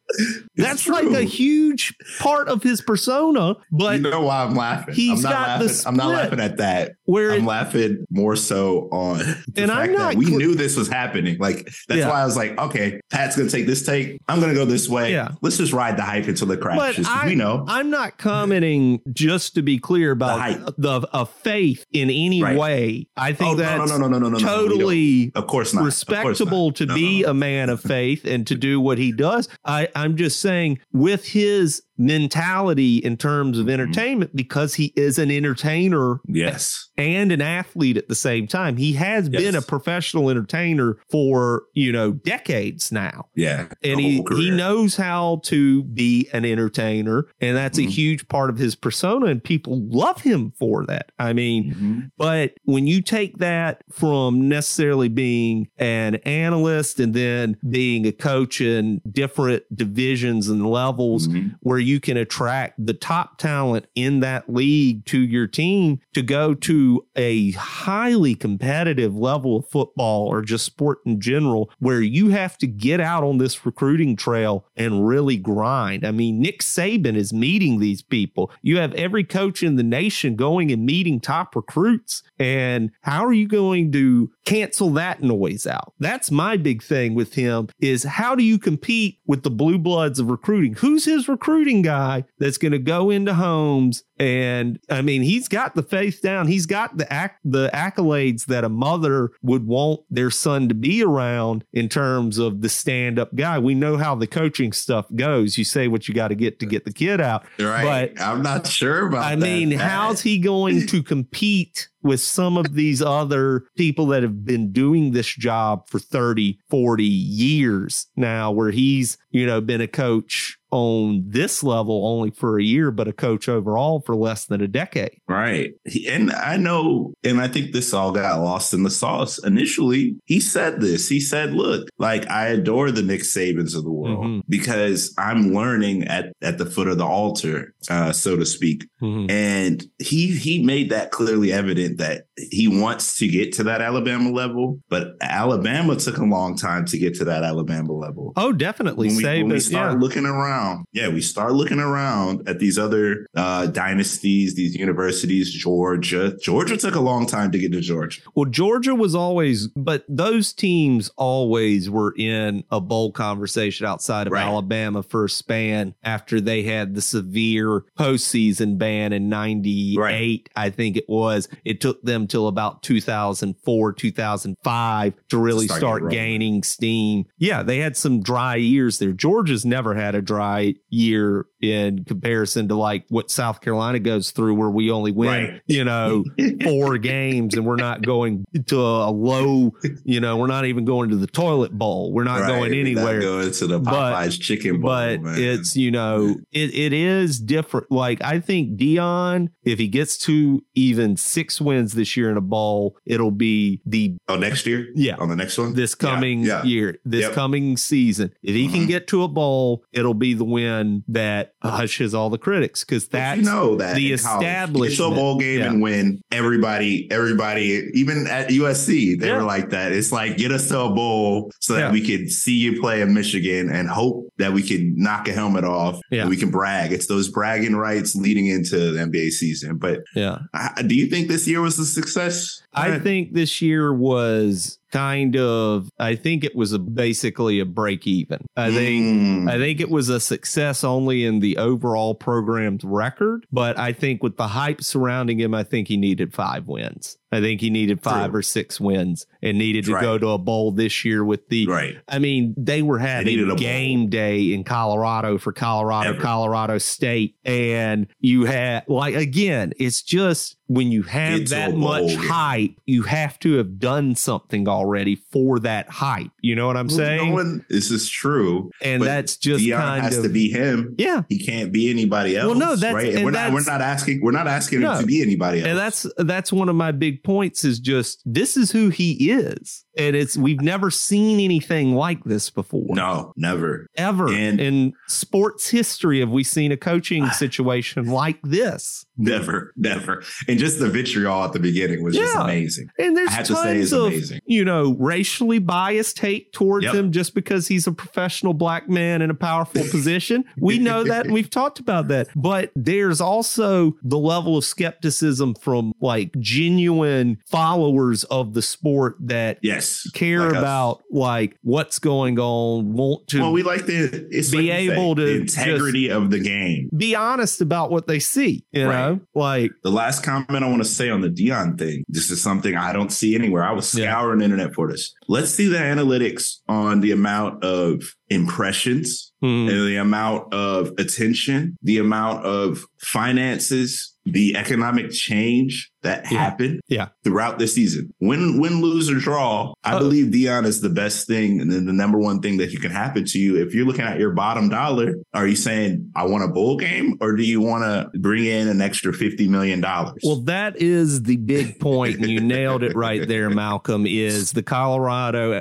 That's like a huge part of his persona. But
you know why I'm laughing? He's I'm not got laughing. I'm not laughing at that. Where I'm it, laughing more so on and I'm not. we cl- knew this was happening. Like that's yeah. why I was like, okay, Pat's gonna take this take. I'm gonna go this way. Yeah. Let's just ride the hype until it crashes.
I,
we know.
I'm not commenting just to be clear about the, the a faith in any right. way. I think oh, that's no, no, no, no, no, no, totally,
of course, not.
respectable
not.
to no, be no, no. a man of faith and to do what he does. I, I'm just saying, with his mentality in terms of mm-hmm. entertainment because he is an entertainer
yes
and an athlete at the same time he has yes. been a professional entertainer for you know decades now
yeah
and he he knows how to be an entertainer and that's mm-hmm. a huge part of his persona and people love him for that i mean mm-hmm. but when you take that from necessarily being an analyst and then being a coach in different divisions and levels mm-hmm. where you can attract the top talent in that league to your team to go to a highly competitive level of football or just sport in general, where you have to get out on this recruiting trail and really grind. I mean, Nick Saban is meeting these people. You have every coach in the nation going and meeting top recruits. And how are you going to cancel that noise? out. That's my big thing with him is how do you compete with the blue bloods of recruiting? Who's his recruiting guy that's going to go into homes and I mean, he's got the face down. He's got the act, the accolades that a mother would want their son to be around in terms of the stand up guy. We know how the coaching stuff goes. You say what you got to get to get the kid out.
Right. But I'm not sure about
I
that.
mean, how's he going to compete with some of these other people that have been doing this job for 30, 40 years now, where he's, you know, been a coach on this level only for a year, but a coach overall for less than a decade.
Right. And I know, and I think this all got lost in the sauce. Initially, he said this. He said, look, like I adore the Nick Sabans of the world mm-hmm. because I'm learning at, at the foot of the altar, uh, so to speak. Mm-hmm. And he he made that clearly evident that he wants to get to that Alabama level, but Alabama took a long time to get to that Alabama level.
Oh, definitely.
When we, when we start yeah. looking around, yeah, we start looking around at these other uh, dynasties, these universities, Georgia. Georgia took a long time to get to Georgia.
Well, Georgia was always, but those teams always were in a bowl conversation outside of right. Alabama for a span after they had the severe postseason ban in 98, right. I think it was. It took them till about 2004, 2005 to really start, start gaining steam. Yeah, they had some dry years there. Georgia's never had a dry year in comparison to like what South Carolina goes through, where we only win, right. you know, four games and we're not going to a low, you know, we're not even going to the toilet bowl. We're not right. going anywhere. Not
going to the Popeyes but, chicken bowl.
But man. it's, you know, it, it is different. Like I think Deion, if he gets to even six wins this year in a bowl, it'll be the
Oh, next year?
Yeah.
On the next one?
This coming yeah, yeah. year, this yep. coming season. If he mm-hmm. can get to a bowl, it'll be the win that hushes all the critics because that's you know that the established
a bowl game yeah. and win. Everybody, everybody, even at USC, they were like that. It's like get us to a bowl so that we could see you play in Michigan and hope that we can knock a helmet off. Yeah. we can brag. It's those bragging rights leading into the NBA season. But yeah, I, do you think this year was a success?
I think this year was kind of I think it was a basically a break even. I think mm. I think it was a success only in the overall program's record, but I think with the hype surrounding him, I think he needed five wins. I think he needed five True. or six wins and needed to right. go to a bowl this year with the right. I mean, they were having they game day in Colorado for Colorado, Ever. Colorado State. And you had like again, it's just when you have it's that much hype, you have to have done something already for that hype. You know what I'm well, saying? No one,
this is true,
and that's just Deion kind
has
of,
to be him.
Yeah,
he can't be anybody else.
Well, no, that's
right.
And
we're
that's,
not. We're not asking. We're not asking no, him to be anybody else.
And that's that's one of my big points. Is just this is who he is and it's we've never seen anything like this before.
No, never,
ever. And in sports history, have we seen a coaching situation like this?
Never, never. And just the vitriol at the beginning was yeah. just amazing.
And there's tons say, of amazing. you know racially biased hate towards yep. him just because he's a professional black man in a powerful position. We know that, and we've talked about that. But there's also the level of skepticism from like genuine followers of the sport that
yes
yes, care like about us. like what's going on, want to
well, we like the be like able say, to integrity of the game,
be honest about what they see. You right. know, like
the last comment I want to say on the Deion thing. This is something I don't see anywhere. I was scouring yeah. internet for this. Let's see the analytics on the amount of impressions mm. and the amount of attention, the amount of finances the economic change that yeah. happened
yeah.
throughout the season. Win, win, lose, or draw. I uh, believe Deion is the best thing and then the number one thing that can happen to you. If you're looking at your bottom dollar, are you saying, I want a bowl game or do you want to bring in an extra $50 million?
Well, that is the big point, and you nailed it right there, Malcolm, is the Colorado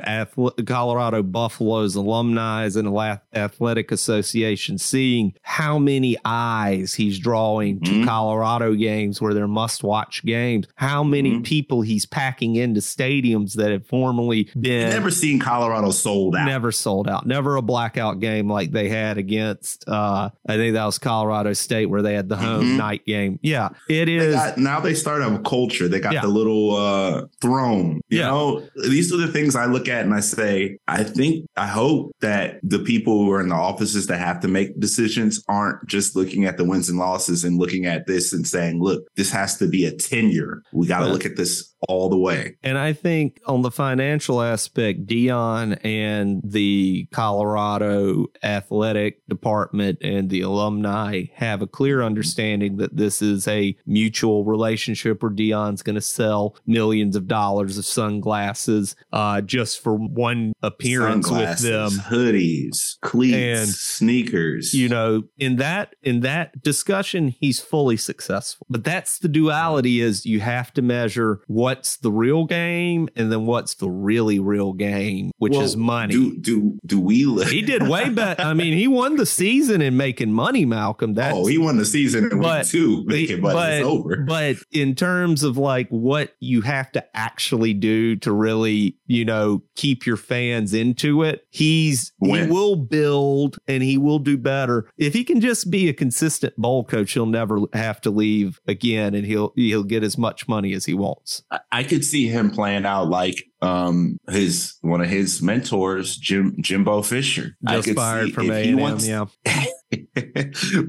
Colorado Buffaloes alumni and athletic association seeing how many eyes he's drawing to mm-hmm. Colorado games where they're must watch games. Games, how many mm-hmm. people he's packing into stadiums that have formerly been.
Never seen Colorado sold out.
Never sold out. Never a blackout game like they had against, uh, I think that was Colorado State where they had the home mm-hmm. night game. Yeah, it is.
They got, now they start a culture. They got yeah. the little uh, throne. You yeah. know, these are the things I look at and I say, I think, I hope that the people who are in the offices that have to make decisions aren't just looking at the wins and losses and looking at this and saying, look, this has to be a tenure. We got to look at this all the way.
And I think on the financial aspect, Deion and the Colorado athletic department and the alumni have a clear understanding that this is a mutual relationship where Deion's going to sell millions of dollars of sunglasses uh, just for one appearance with them.
Hoodies, cleats, and sneakers.
You know, in that in that discussion, he's fully successful. But that's the duality is you have to measure what's the real game and then what's the really real game, which well, is money.
Do do do we? Li-
he did way better. I mean, he won the season in making money, Malcolm. That's,
oh, he won the season in but, two, making money. But, it's over.
But in terms of like what you have to actually do to really, you know, keep your fans into it, he's he will build and he will do better if he can just be a consistent bowl coach. He'll never have to leave again, and he'll he'll get as much money as he wants.
I could see him playing out like um his one of his mentors, Jim Jimbo Fisher.
Just I could fired see from A&M, wants, yeah.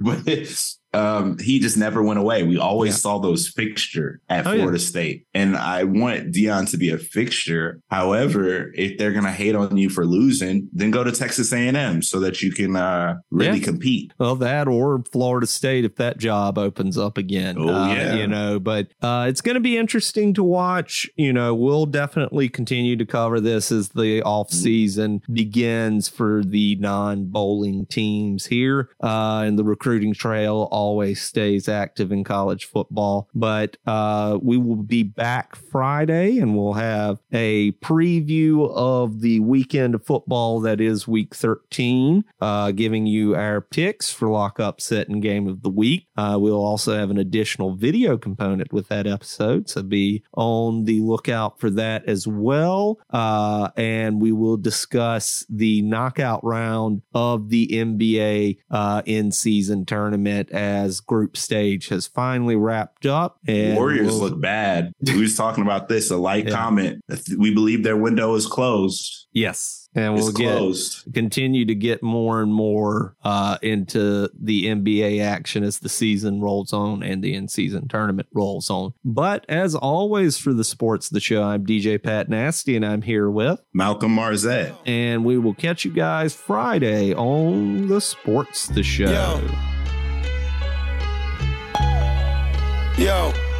but um, he just never went away. We always yeah. saw those fixture at oh, Florida yeah. State. And I want Deion to be a fixture. However, if they're going to hate on you for losing, then go to Texas A&M so that you can uh, really yeah. compete.
Well, that or Florida State if that job opens up again.
Oh, uh, yeah.
You know, but uh, it's going to be interesting to watch. You know, we'll definitely continue to cover this as the off mm-hmm. season begins for the non bowling teams here uh, and the recruiting trail always stays active in college football. But uh, we will be back Friday and we'll have a preview of the weekend of football that is week 13, uh, giving you our picks for lock upset and game of the week. Uh, we'll also have an additional video component with that episode. So be on the lookout for that as well. Uh, and we will discuss the knockout round of the NBA uh, in season tournament as group stage has finally wrapped up.
And Warriors we'll, look bad. We was talking about this. A light yeah. comment. We believe their window is closed.
Yes and we'll get continue to get more and more uh, into the NBA action as the season rolls on and the in-season tournament rolls on. But as always for the sports the show, I'm DJ Pat Nasty, and I'm here with
Malcolm Marzette,
and we will catch you guys Friday on the sports the show.
Yo. Yo.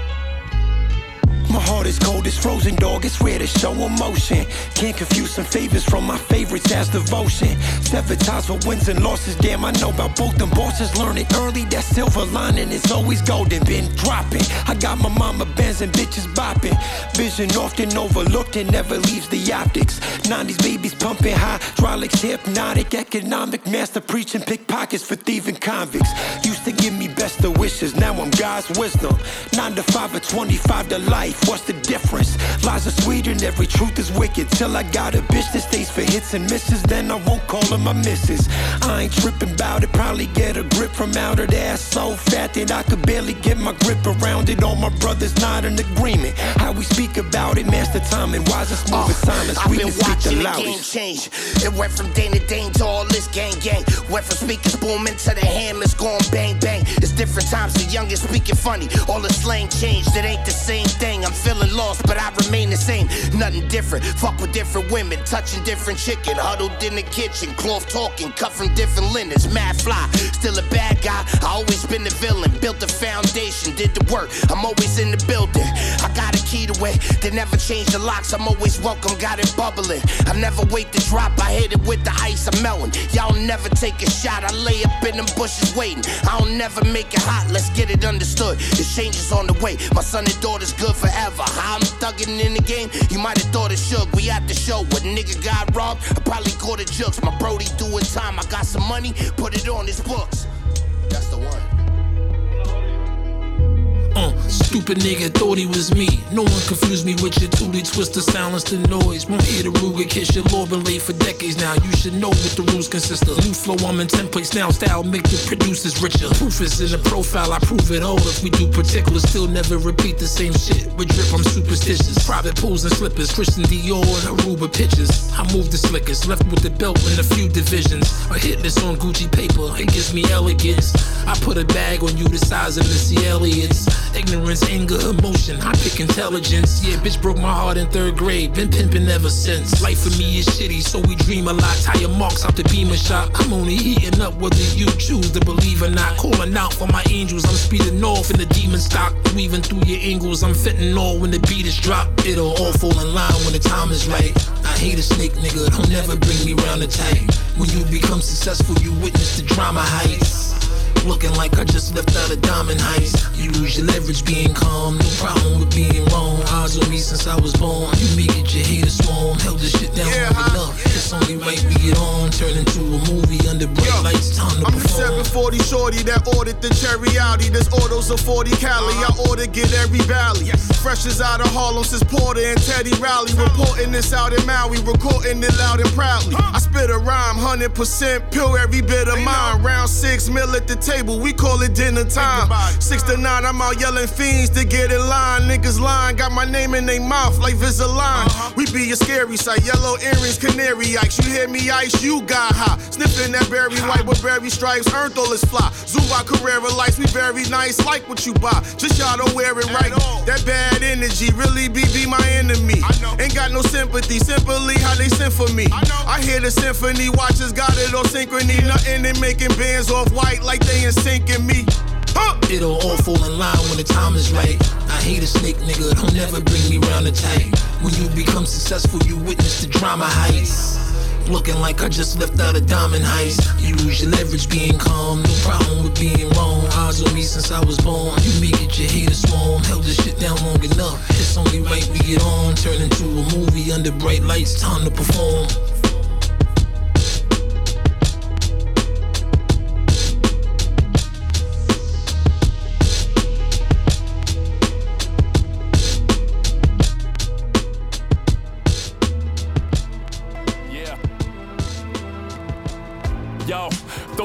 Is cold as frozen, dog. It's rare to show emotion. Can't confuse some favors from my favorites as devotion. Seven times for wins and losses. Damn, I know about both them bosses. Learn it early. That silver lining is always golden. Been dropping. I got my mama bands and bitches bopping. Vision often overlooked and never leaves the optics. 90s babies pumping hydraulics, hypnotic, economic master preaching pickpockets for thieving convicts. Used to give me best of wishes. Now I'm God's wisdom. Nine to five or 25 to life what's the difference? Lies are sweet and every truth is wicked. Till I got a bitch that stays for hits and misses, then I won't call her my missus. I ain't tripping about it, probably get a grip from out her ass so fat that I could barely get my grip around it. All my brothers not in agreement. How we speak about it, master time and wise and smooth as silence.
I've been watching the, the game change. It went from Dane to Dane to all this gang gang. Went from speakers booming to the hammers going bang bang. It's different times, the youngest speaking funny. All the slang changed, it ain't the same thing. I'm I'm feeling lost, but I remain the same. Nothing different. Fuck with different women, touching different chicken. Huddled in the kitchen, cloth talking, cut from different linens. Mad fly, still a bad guy. I always been the villain. Built the foundation, did the work. I'm always in the building. I got a key to it. They never change the locks. I'm always welcome, got it bubbling. I never wait to drop. I hit it with the ice. I'm melting. Y'all never take a shot. I lay up in them bushes waiting. I don't never make it hot. Let's get it understood. The changes on the way. My son and daughter's good forever I'm thugging in the game, you might have thought it shook. We at the show, what nigga got robbed? I probably caught a jokes. My Brody doing time, I got some money, put it on his books. That's the one.
Uh, stupid nigga thought he was me. No one confused me with your toolie twister, silence the noise. Won't hear the Ruger kiss your law been late for decades now. You should know what the rules consist of. New flow, I'm in templates now. Style make the producers richer. Proof is in the profile, I prove it all. If we do particulars, still never repeat the same shit. With drip, I'm superstitious. Private pools and slippers, Christian Dior and Aruba pictures. I move the slickers, left with the belt in a few divisions. A hit list on Gucci paper, it gives me elegance. I put a bag on you the size of Missy Elliott's. Ignorance, anger, emotion, I pick intelligence. Yeah, bitch broke my heart in third grade, been pimping ever since. Life for me is shitty, so we dream a lot. Tire marks out the beamer shop. I'm only heating up whether you choose to believe or not. Calling out for my angels, I'm speeding off in the demon stock. Weaving through your angles, I'm fitting all when the beat is dropped. It'll all fall in line when the time is right. I hate a snake nigga, don't never bring me round the tight. When you become successful, you witness the drama heights. Looking like I just left out of Diamond Heist. You lose your leverage being calm, no problem with being wrong. Eyes on me since I was born. You make it your haters swarm. Held this shit down yeah, long enough. It's only right we get on. Turn into a movie under bright Yo, lights. Time to I'm
perform. 740 shorty that ordered the cherry Audi. This auto's a 40 Cali. I uh-huh. order get every valley. Yes. Fresh as out of Harlem since Porter and Teddy Riley. Reporting this out in Maui, recording it loud and proudly. Uh-huh. I spit a rhyme, 100% pill every bit of mine. Round six mil at the table table, we call it dinner time. Six to nine, I'm out yelling fiends to get in line. Niggas lying, got my name in their mouth like Visalign. Uh-huh. We be a scary sight, yellow earrings, canary ice. You hear me ice, you got hot. Sniffing that berry white with berry stripes, earned all this fly. By Carrera lights, we very nice, like what you buy. Just y'all don't wear it right. That bad energy really be, be my enemy. Ain't got no sympathy, simply how they send for me. I, I hear the symphony, watches got it on synchrony. Nothing in making bands off white like they in sync in me. Huh.
It'll all fall in line when the time is right. I hate a snake nigga, don't never bring me round the tight. When you become successful, you witness the drama heights. Looking like I just left out of Diamond Heist. You lose your leverage being calm, no problem with being wrong. Eyes on me since I was born. You make it your haters swarm. Held this shit down long enough. It's only right we get on. Turn into a movie under bright lights. Time to perform.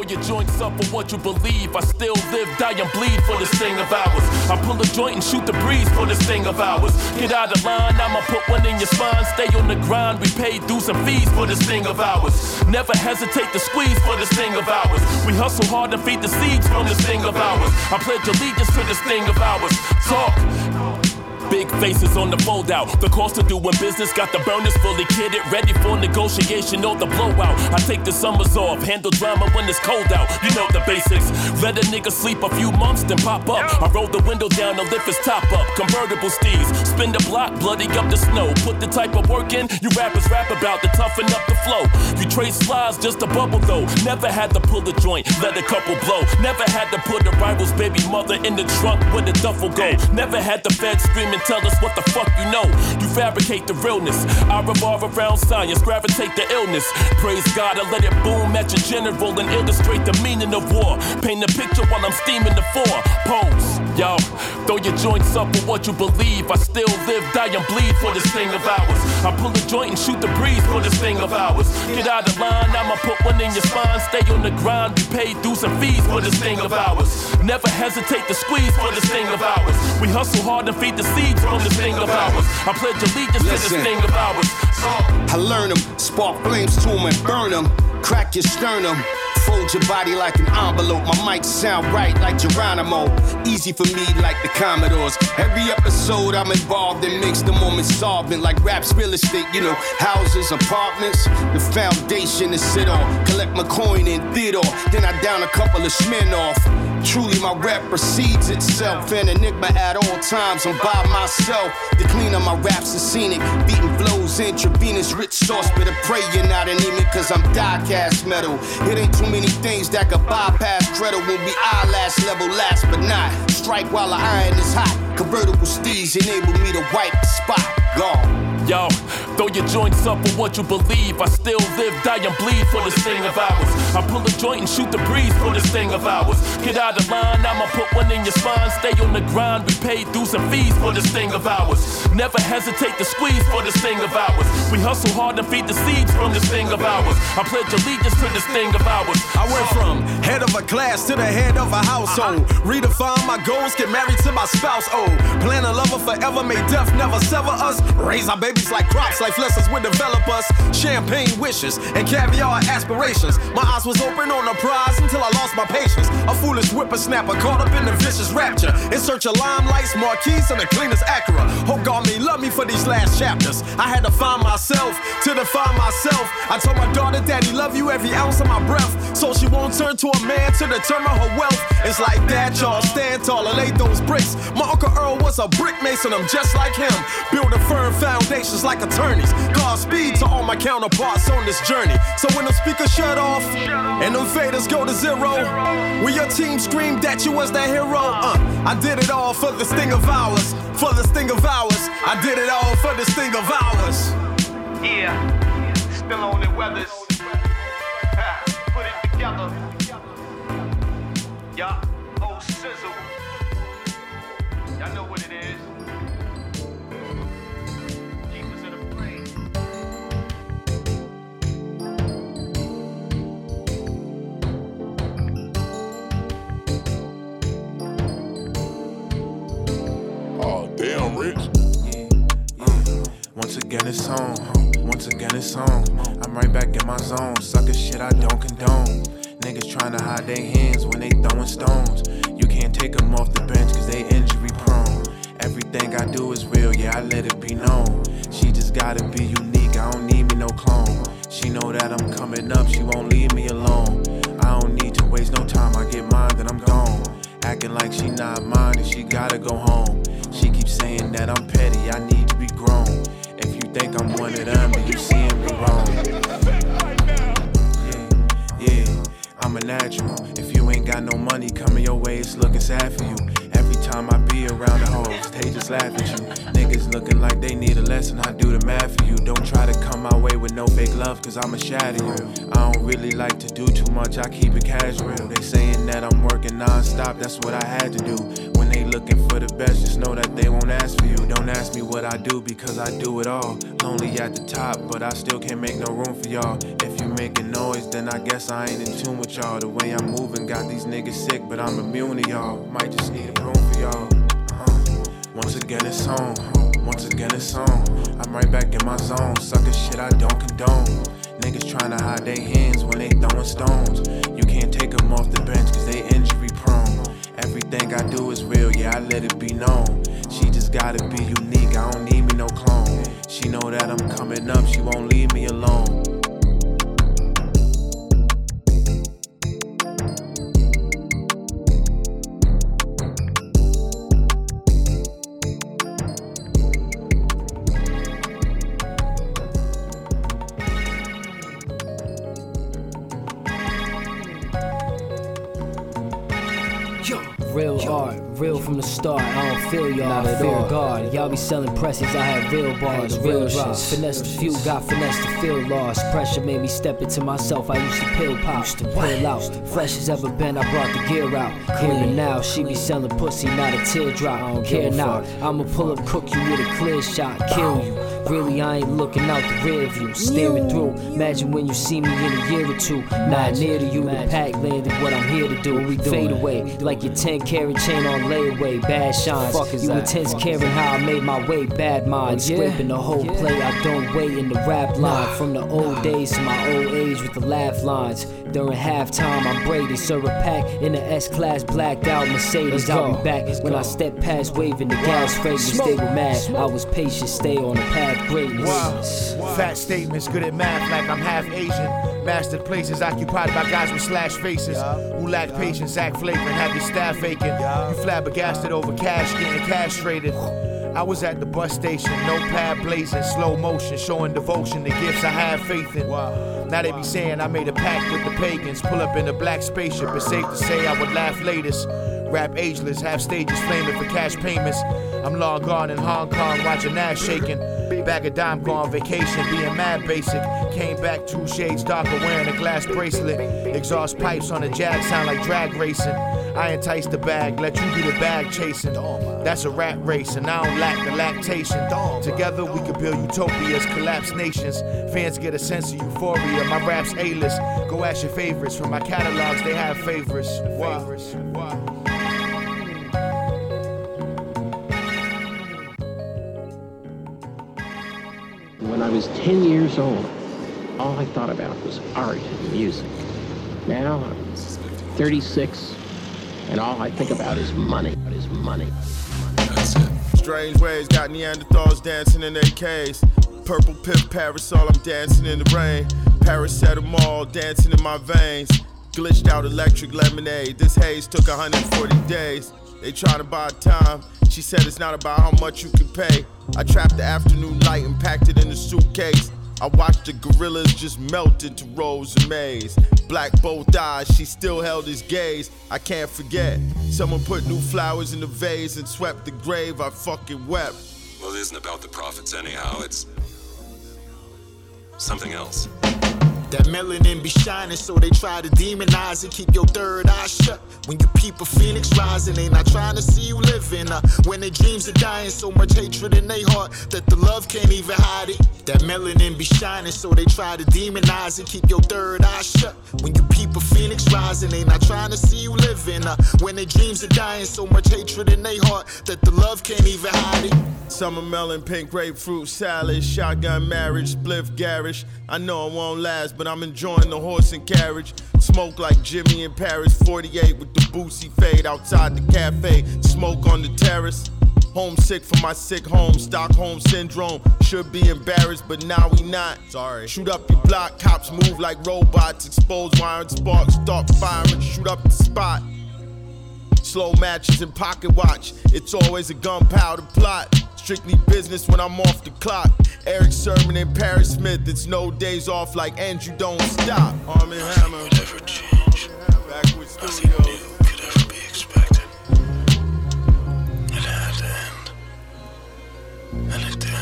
Your joints up for what you believe. I still live, die, and bleed for this thing of ours. I pull a joint and shoot the breeze for this thing of ours. Get out of line, I'ma put one in your spine. Stay on the grind, we pay dues and fees for this thing of ours. Never hesitate to squeeze for this thing of ours. We hustle hard to feed the seeds from this thing of ours. I pledge allegiance to this thing of ours. Talk. Big faces on the fold out. The cost of doing business got the burners fully kitted, ready for negotiation or the blowout. I take the summers off, handle drama when it's cold out. You know the basics. Let a nigga sleep a few months, then pop up. I roll the window down to lift his top up. Convertible Steez, spin the block, bloody up the snow. Put the type of work in you rappers rap about to toughen up the flow. You trade slides just a bubble though. Never had to pull a joint, let a couple blow. Never had to put a rival's baby mother in the trunk where the duffel go. Never had the fed screaming and tell us what the fuck you know. You fabricate the realness. I revolve around science, gravitate the illness. Praise God, I let it boom at your general and illustrate the meaning of war. Paint a picture while I'm steaming the four. Pose, yo. Throw your joints up for what you believe. I still live, die, and bleed for this thing of ours. I pull a joint and shoot the breeze for this thing of ours. Get out of line, I'ma put one in your spine. Stay on the grind, we pay dues and fees for this thing of ours. Never hesitate to squeeze for this thing of ours. We hustle hard to feed the seed seeds from this thing of ours. I pledge allegiance Listen. to this thing of ours.
I learn them, spark flames to them and burn them. Crack your sternum. Fold your body like an envelope. My mic sound right like Geronimo. Easy for me like the Commodores. Every episode I'm involved in makes the moment solvent like rap's real estate. You know, houses, apartments, the foundation to sit on. Collect my coin in theater, then I down a couple of Smirnoff. Truly, my rap precedes itself. An enigma at all times. I'm by myself. The cleaner my raps are scenic. Beating flows, intravenous, rich sauce. Better pray you're not anemic, cause I'm die cast metal. It ain't too many things that could bypass Dreddle. Will be eyelash level, last but not. Strike while the iron is hot. Convertible Steez enable me to wipe the spot. Gone.
Yo, throw your joints up for what you believe. I still live, die, and bleed for this thing of ours. I pull a joint and shoot the breeze for this thing of ours. Get out of line, I'ma put one in your spine. Stay on the grind, we pay dues and fees for this thing of ours. Never hesitate to squeeze for this thing of ours. We hustle hard and feed the seeds from this thing of ours. I pledge allegiance to this thing of ours.
I went from head of a class to the head of a household. Redefine my goals, get married to my spouse. Oh, plan a lover forever, may death never sever us. Raise our babies like crops, life lessons will develop us. Champagne wishes and caviar aspirations. My eyes was open on the prize until I lost my patience. A foolish whippersnapper caught up in the vicious rapture. In search of limelights, marquees, and the cleanest Acura. Oh God, me love me for these last chapters. I had to find myself to define myself. I told my daughter, Daddy, love you every ounce of my breath. So she won't turn to a man to determine her wealth. It's like that, y'all stand tall and lay those bricks. My Uncle Earl was a brick mason, I'm just like him. Building firm foundations like attorneys. Cause speed to all my counterparts on this journey. So when the speakers shut off and them faders go to zero, when your team screamed that you was the hero, uh, I did it all for this thing of ours. For this thing of ours. I did it all for this thing of ours.
Yeah, still on the weathers. Put it together. Yeah,
damn, Rich.
Once again it's on, once again it's on. I'm right back in my zone, sucker shit I don't condone. Niggas tryna hide their hands when they throwing stones. You can't take them off the bench cause they injury prone. Everything I do is real, yeah, I let it be known. She just gotta be unique, I don't need me no clone. She know that I'm coming up, she won't leave me alone. Acting like she not mine and she gotta go home. She keeps saying that I'm petty, I need to be grown. If you think I'm one of them, then you seeing me wrong. Yeah, yeah, I'm a natural. If you ain't got no money coming your way, it's looking sad for you. Time I be around the hoes, they just laugh at you. Niggas looking like they need a lesson, I do the math for you. Don't try to come my way with no fake love, cause I'ma shatter you. I don't really like to do too much, I keep it casual. They saying that I'm working non-stop, that's what I had to do. When they looking for the best, just know that they won't ask for you. Don't ask me what I do, because I do it all. Lonely at the top, but I still can't make no room for y'all. If you making noise, then I guess I ain't in tune with y'all. The way I'm moving got these niggas sick, but I'm immune to y'all. Might just need a y'all. Uh, once again it's on, once again it's on. I'm right back in my zone, sucker shit I don't condone. Niggas tryna hide their hands when they throwing stones. You can't take them off the bench cause they injury prone. Everything I do is real, yeah, I let it be known. She just gotta be unique, I don't need me no clone. She know that I'm coming up, she won't leave me alone.
Real. I don't feel y'all, I fear God. Y'all be selling presses, I had real bars, real drops. Finesse the few, got finesse to feel lost. Pressure made me step into myself. I used to pill pop, used to pull out. Fresh as ever been, I brought the gear out. Clearing now, she be selling pussy, not a teardrop. I don't care now. I'ma pull up, cook you with a clear shot, kill you. Really, I ain't looking out the rear view, staring through. Imagine when you see me in a year or two. Not near to you, the pack landed what I'm here to do. We fade away like your 10 carat chain on layaway. Bad shines. You intense caring how I made my way. Bad mind. Scraping the whole play. I don't wait in the rap line. From the old days to my old age with the laugh lines. During halftime, I'm Brady. Serve a pack in the S class blacked out Mercedes. I'll be back when I step past waving the gas fragrance. They were mad. I was patient, stay on the path greatness.
Fat statements, good at math like I'm half Asian. Mastered places occupied by guys with slash faces who lack patience, act flagrant, have your staff aching. You flabbergasted over cash, getting castrated. I was at the bus station, notepad blazing, slow motion, showing devotion to gifts I have faith in. Wow. Now they be saying I made a pact with the pagans, pull up in a black spaceship. It's safe to say I would laugh latest. Rap ageless, have stages flaming for cash payments. I'm long gone in Hong Kong, watching ass shaking. Bag of dime, go on vacation, being mad basic. Came back two shades darker, wearing a glass bracelet. Exhaust pipes on the jag sound like drag racing. I entice the bag, let you do the bag chasing. That's a rat race, and I don't lack the lactation. Together we could build utopias, collapse nations. Fans get a sense of euphoria. My rap's A-list. Go ask your favorites. From my catalogs, they have favorites. Favorites.
When I was 10 years old, all I thought about was art and music. Now I'm 36, and all I think about is money. Is money.
Strange ways got Neanderthals dancing in their caves. Purple pip parasol, I'm dancing in the rain. Paracetamol dancing in my veins. Glitched out electric lemonade. This haze took 140 days. They trying to buy time. She said it's not about how much you can pay. I trapped the afternoon light and packed it in a suitcase. I watched the gorillas just melt into rose. Black both eyes, she still held his gaze. I can't forget. Someone put new flowers in the vase and swept the grave. I fucking wept.
Well, it isn't about the prophets anyhow. It's something else.
That melanin be shining, so they try to demonize it. Keep your third eye shut. When you peep a phoenix rising, they not trying to see you living. Uh, when their dreams are dying, so much hatred in their heart that the love can't even hide it. That melanin be shining, so they try to demonize it. Keep your third eye shut. When you peep a phoenix rising, they not trying to see you living. Uh, when their dreams are dying, so much hatred in their heart that the love can't even hide it.
Summer melon, pink grapefruit salad, shotgun marriage, spliff garish. I know it won't last, but I'm enjoying the horse and carriage. Smoke like Jimmy in Paris, 48 with the boosie fade outside the cafe. Smoke on the terrace. Homesick for my sick home, Stockholm syndrome. Should be embarrassed, but now we not. Sorry. Shoot up your block, cops move like robots. Expose wiring sparks, start firing, shoot up the spot. Slow matches and pocket watch. It's always a gunpowder plot. Strictly business when I'm off the clock. Erick Sermon and Parrish Smith. It's no days off like Andrew don't stop. Arm and Hammer.
Change.
Backwood
Nothing
Studios.
new could ever be expected. It had to end. And it did.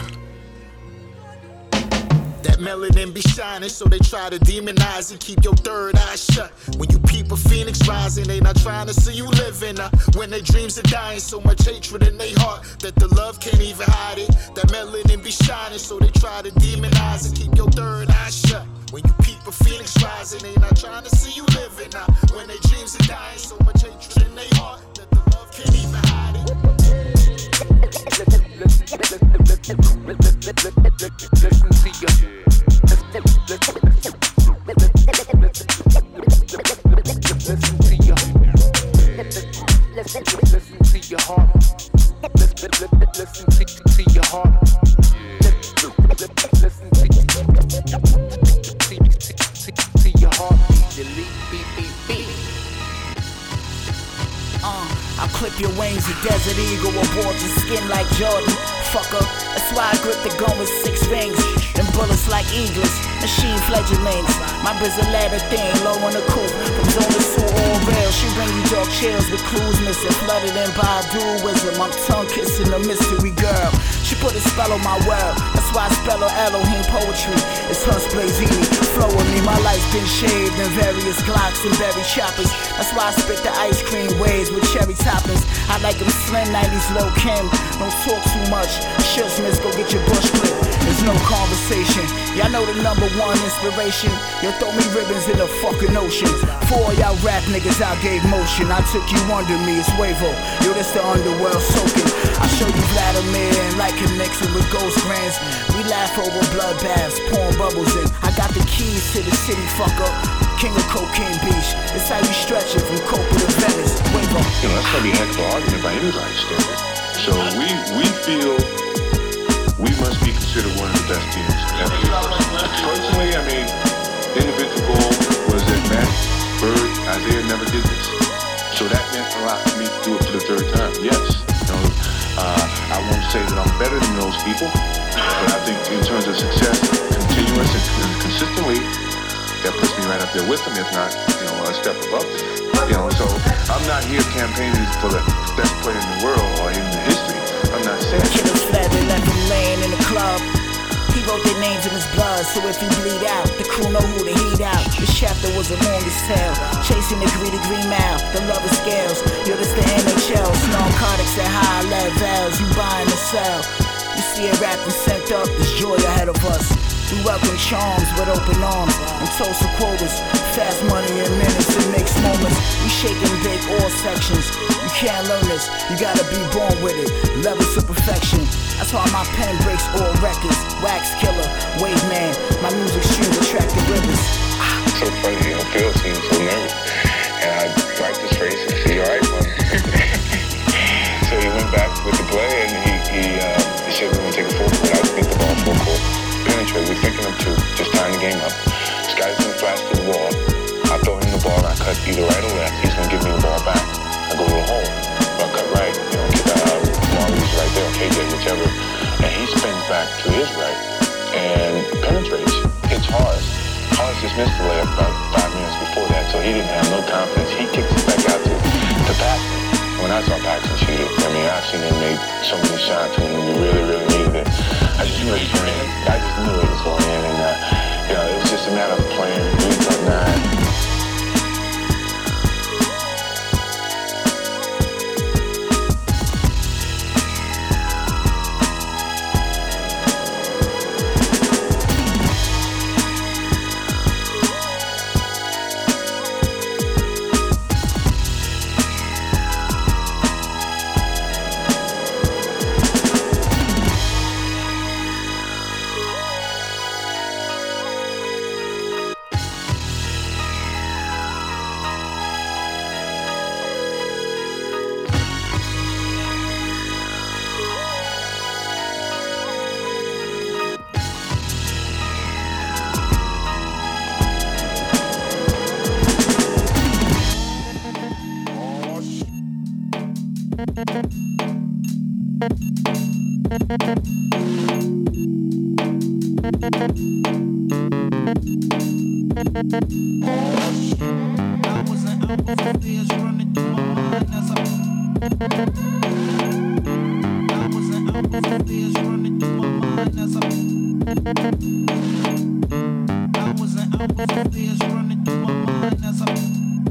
That melanin be shining, so they try to demonize it. Keep your third eye shut. When you peep a phoenix rising, they not trying to see you living. Uh, when their dreams are dying, so much hatred in their heart that the love can't even hide it. That melanin be shining, so they try to demonize it. Keep your third eye shut. When you peep a phoenix rising, they not trying to see you living. Uh, when their dreams are dying, so much hatred in their heart that the love can't even hide it.
Uh, I'll clip your wings, a desert eagle aboard your skin like Jordan. Fucker, that's why I grip the gun with six rings. And bullets like eagles, machine fledglings. My a ladder thing, low on the coop. From zone to all real. She bring you dark chills with clues missing. Flooded in by dualism. I'm tongue kissing a mystery girl. She put a spell on my world. That's why I spell her Elohim poetry. It's Hus Blazini. Flow with me, my life's been shaved in various glocks and berry choppers. That's why I spit the ice cream waves with cherry toppings. I like them slim 90s low Kim. Don't talk too much. Sure, Smith, go get your bush clip. No conversation. Y'all know the number one inspiration. Yo, throw me ribbons in the fucking ocean. All y'all rap niggas, I gave motion. I took you under me, it's Wavo. Yo, this the underworld soaking. I show you Vladimir and like connection with ghost grands. We laugh over bloodbaths, pouring bubbles in. I got the keys to the city, fucker. King of Cocaine Beach. It's how you stretch it from Copa to Venice. Wavo.
You know, that's be a heck of an argument by anybody's standard. So we we feel we must be considered one of the best teams ever. Personally, I mean, individual goal was that Matt, Bird, Isiah never did this. So that meant a lot for me to do it for the third time. Yes. You know, uh, I won't say that I'm better than those people, but I think in terms of success, continuous and, consistently, that puts me right up there with them, if not, you know, a step above them. You know, so I'm not here campaigning for the best player in the world or in the history. I'm not saying
in the club. He wrote their names in his blood, so if he bleed out, the crew know who to heat out. This chapter was the longest tale, chasing the greedy green mile, the lover scales. Yo, this the NHL, narcotics at high lead valves, you buying and sell. You see it wrapped and sent up, there's joy ahead of us. We welcome charms with open arms and toast to quotas. Fast money in minutes, it makes moments. We shake and bake all sections. You can't learn this, you gotta be born with it. Levels to perfection. That's why my pen breaks all records. Wax killer, wave man. My music streams attracting rivers.
So funny, you Phil seemed so nervous. And I wiped his face and said, you alright, bud? so he went back with the play and he, he, uh, he said, we're gonna take a full court. I think the ball full court. Penetrate, we're thinking of two, just tying the game up. This guy's gonna flash to the wall. I throw him the ball and I cut either right or left. He's gonna give me the ball back. I go to the hole. And he spins back to his right and penetrates. Hits hard. Horace just missed the layup about five minutes before that, so he didn't have no confidence. He kicks it back out to, to Paxson. When I saw Paxson shoot it, I mean, I've seen him make so many shots when you really, really needed it. I just knew it was going in. I just knew it was going in, and uh, you know, it was just a matter of playing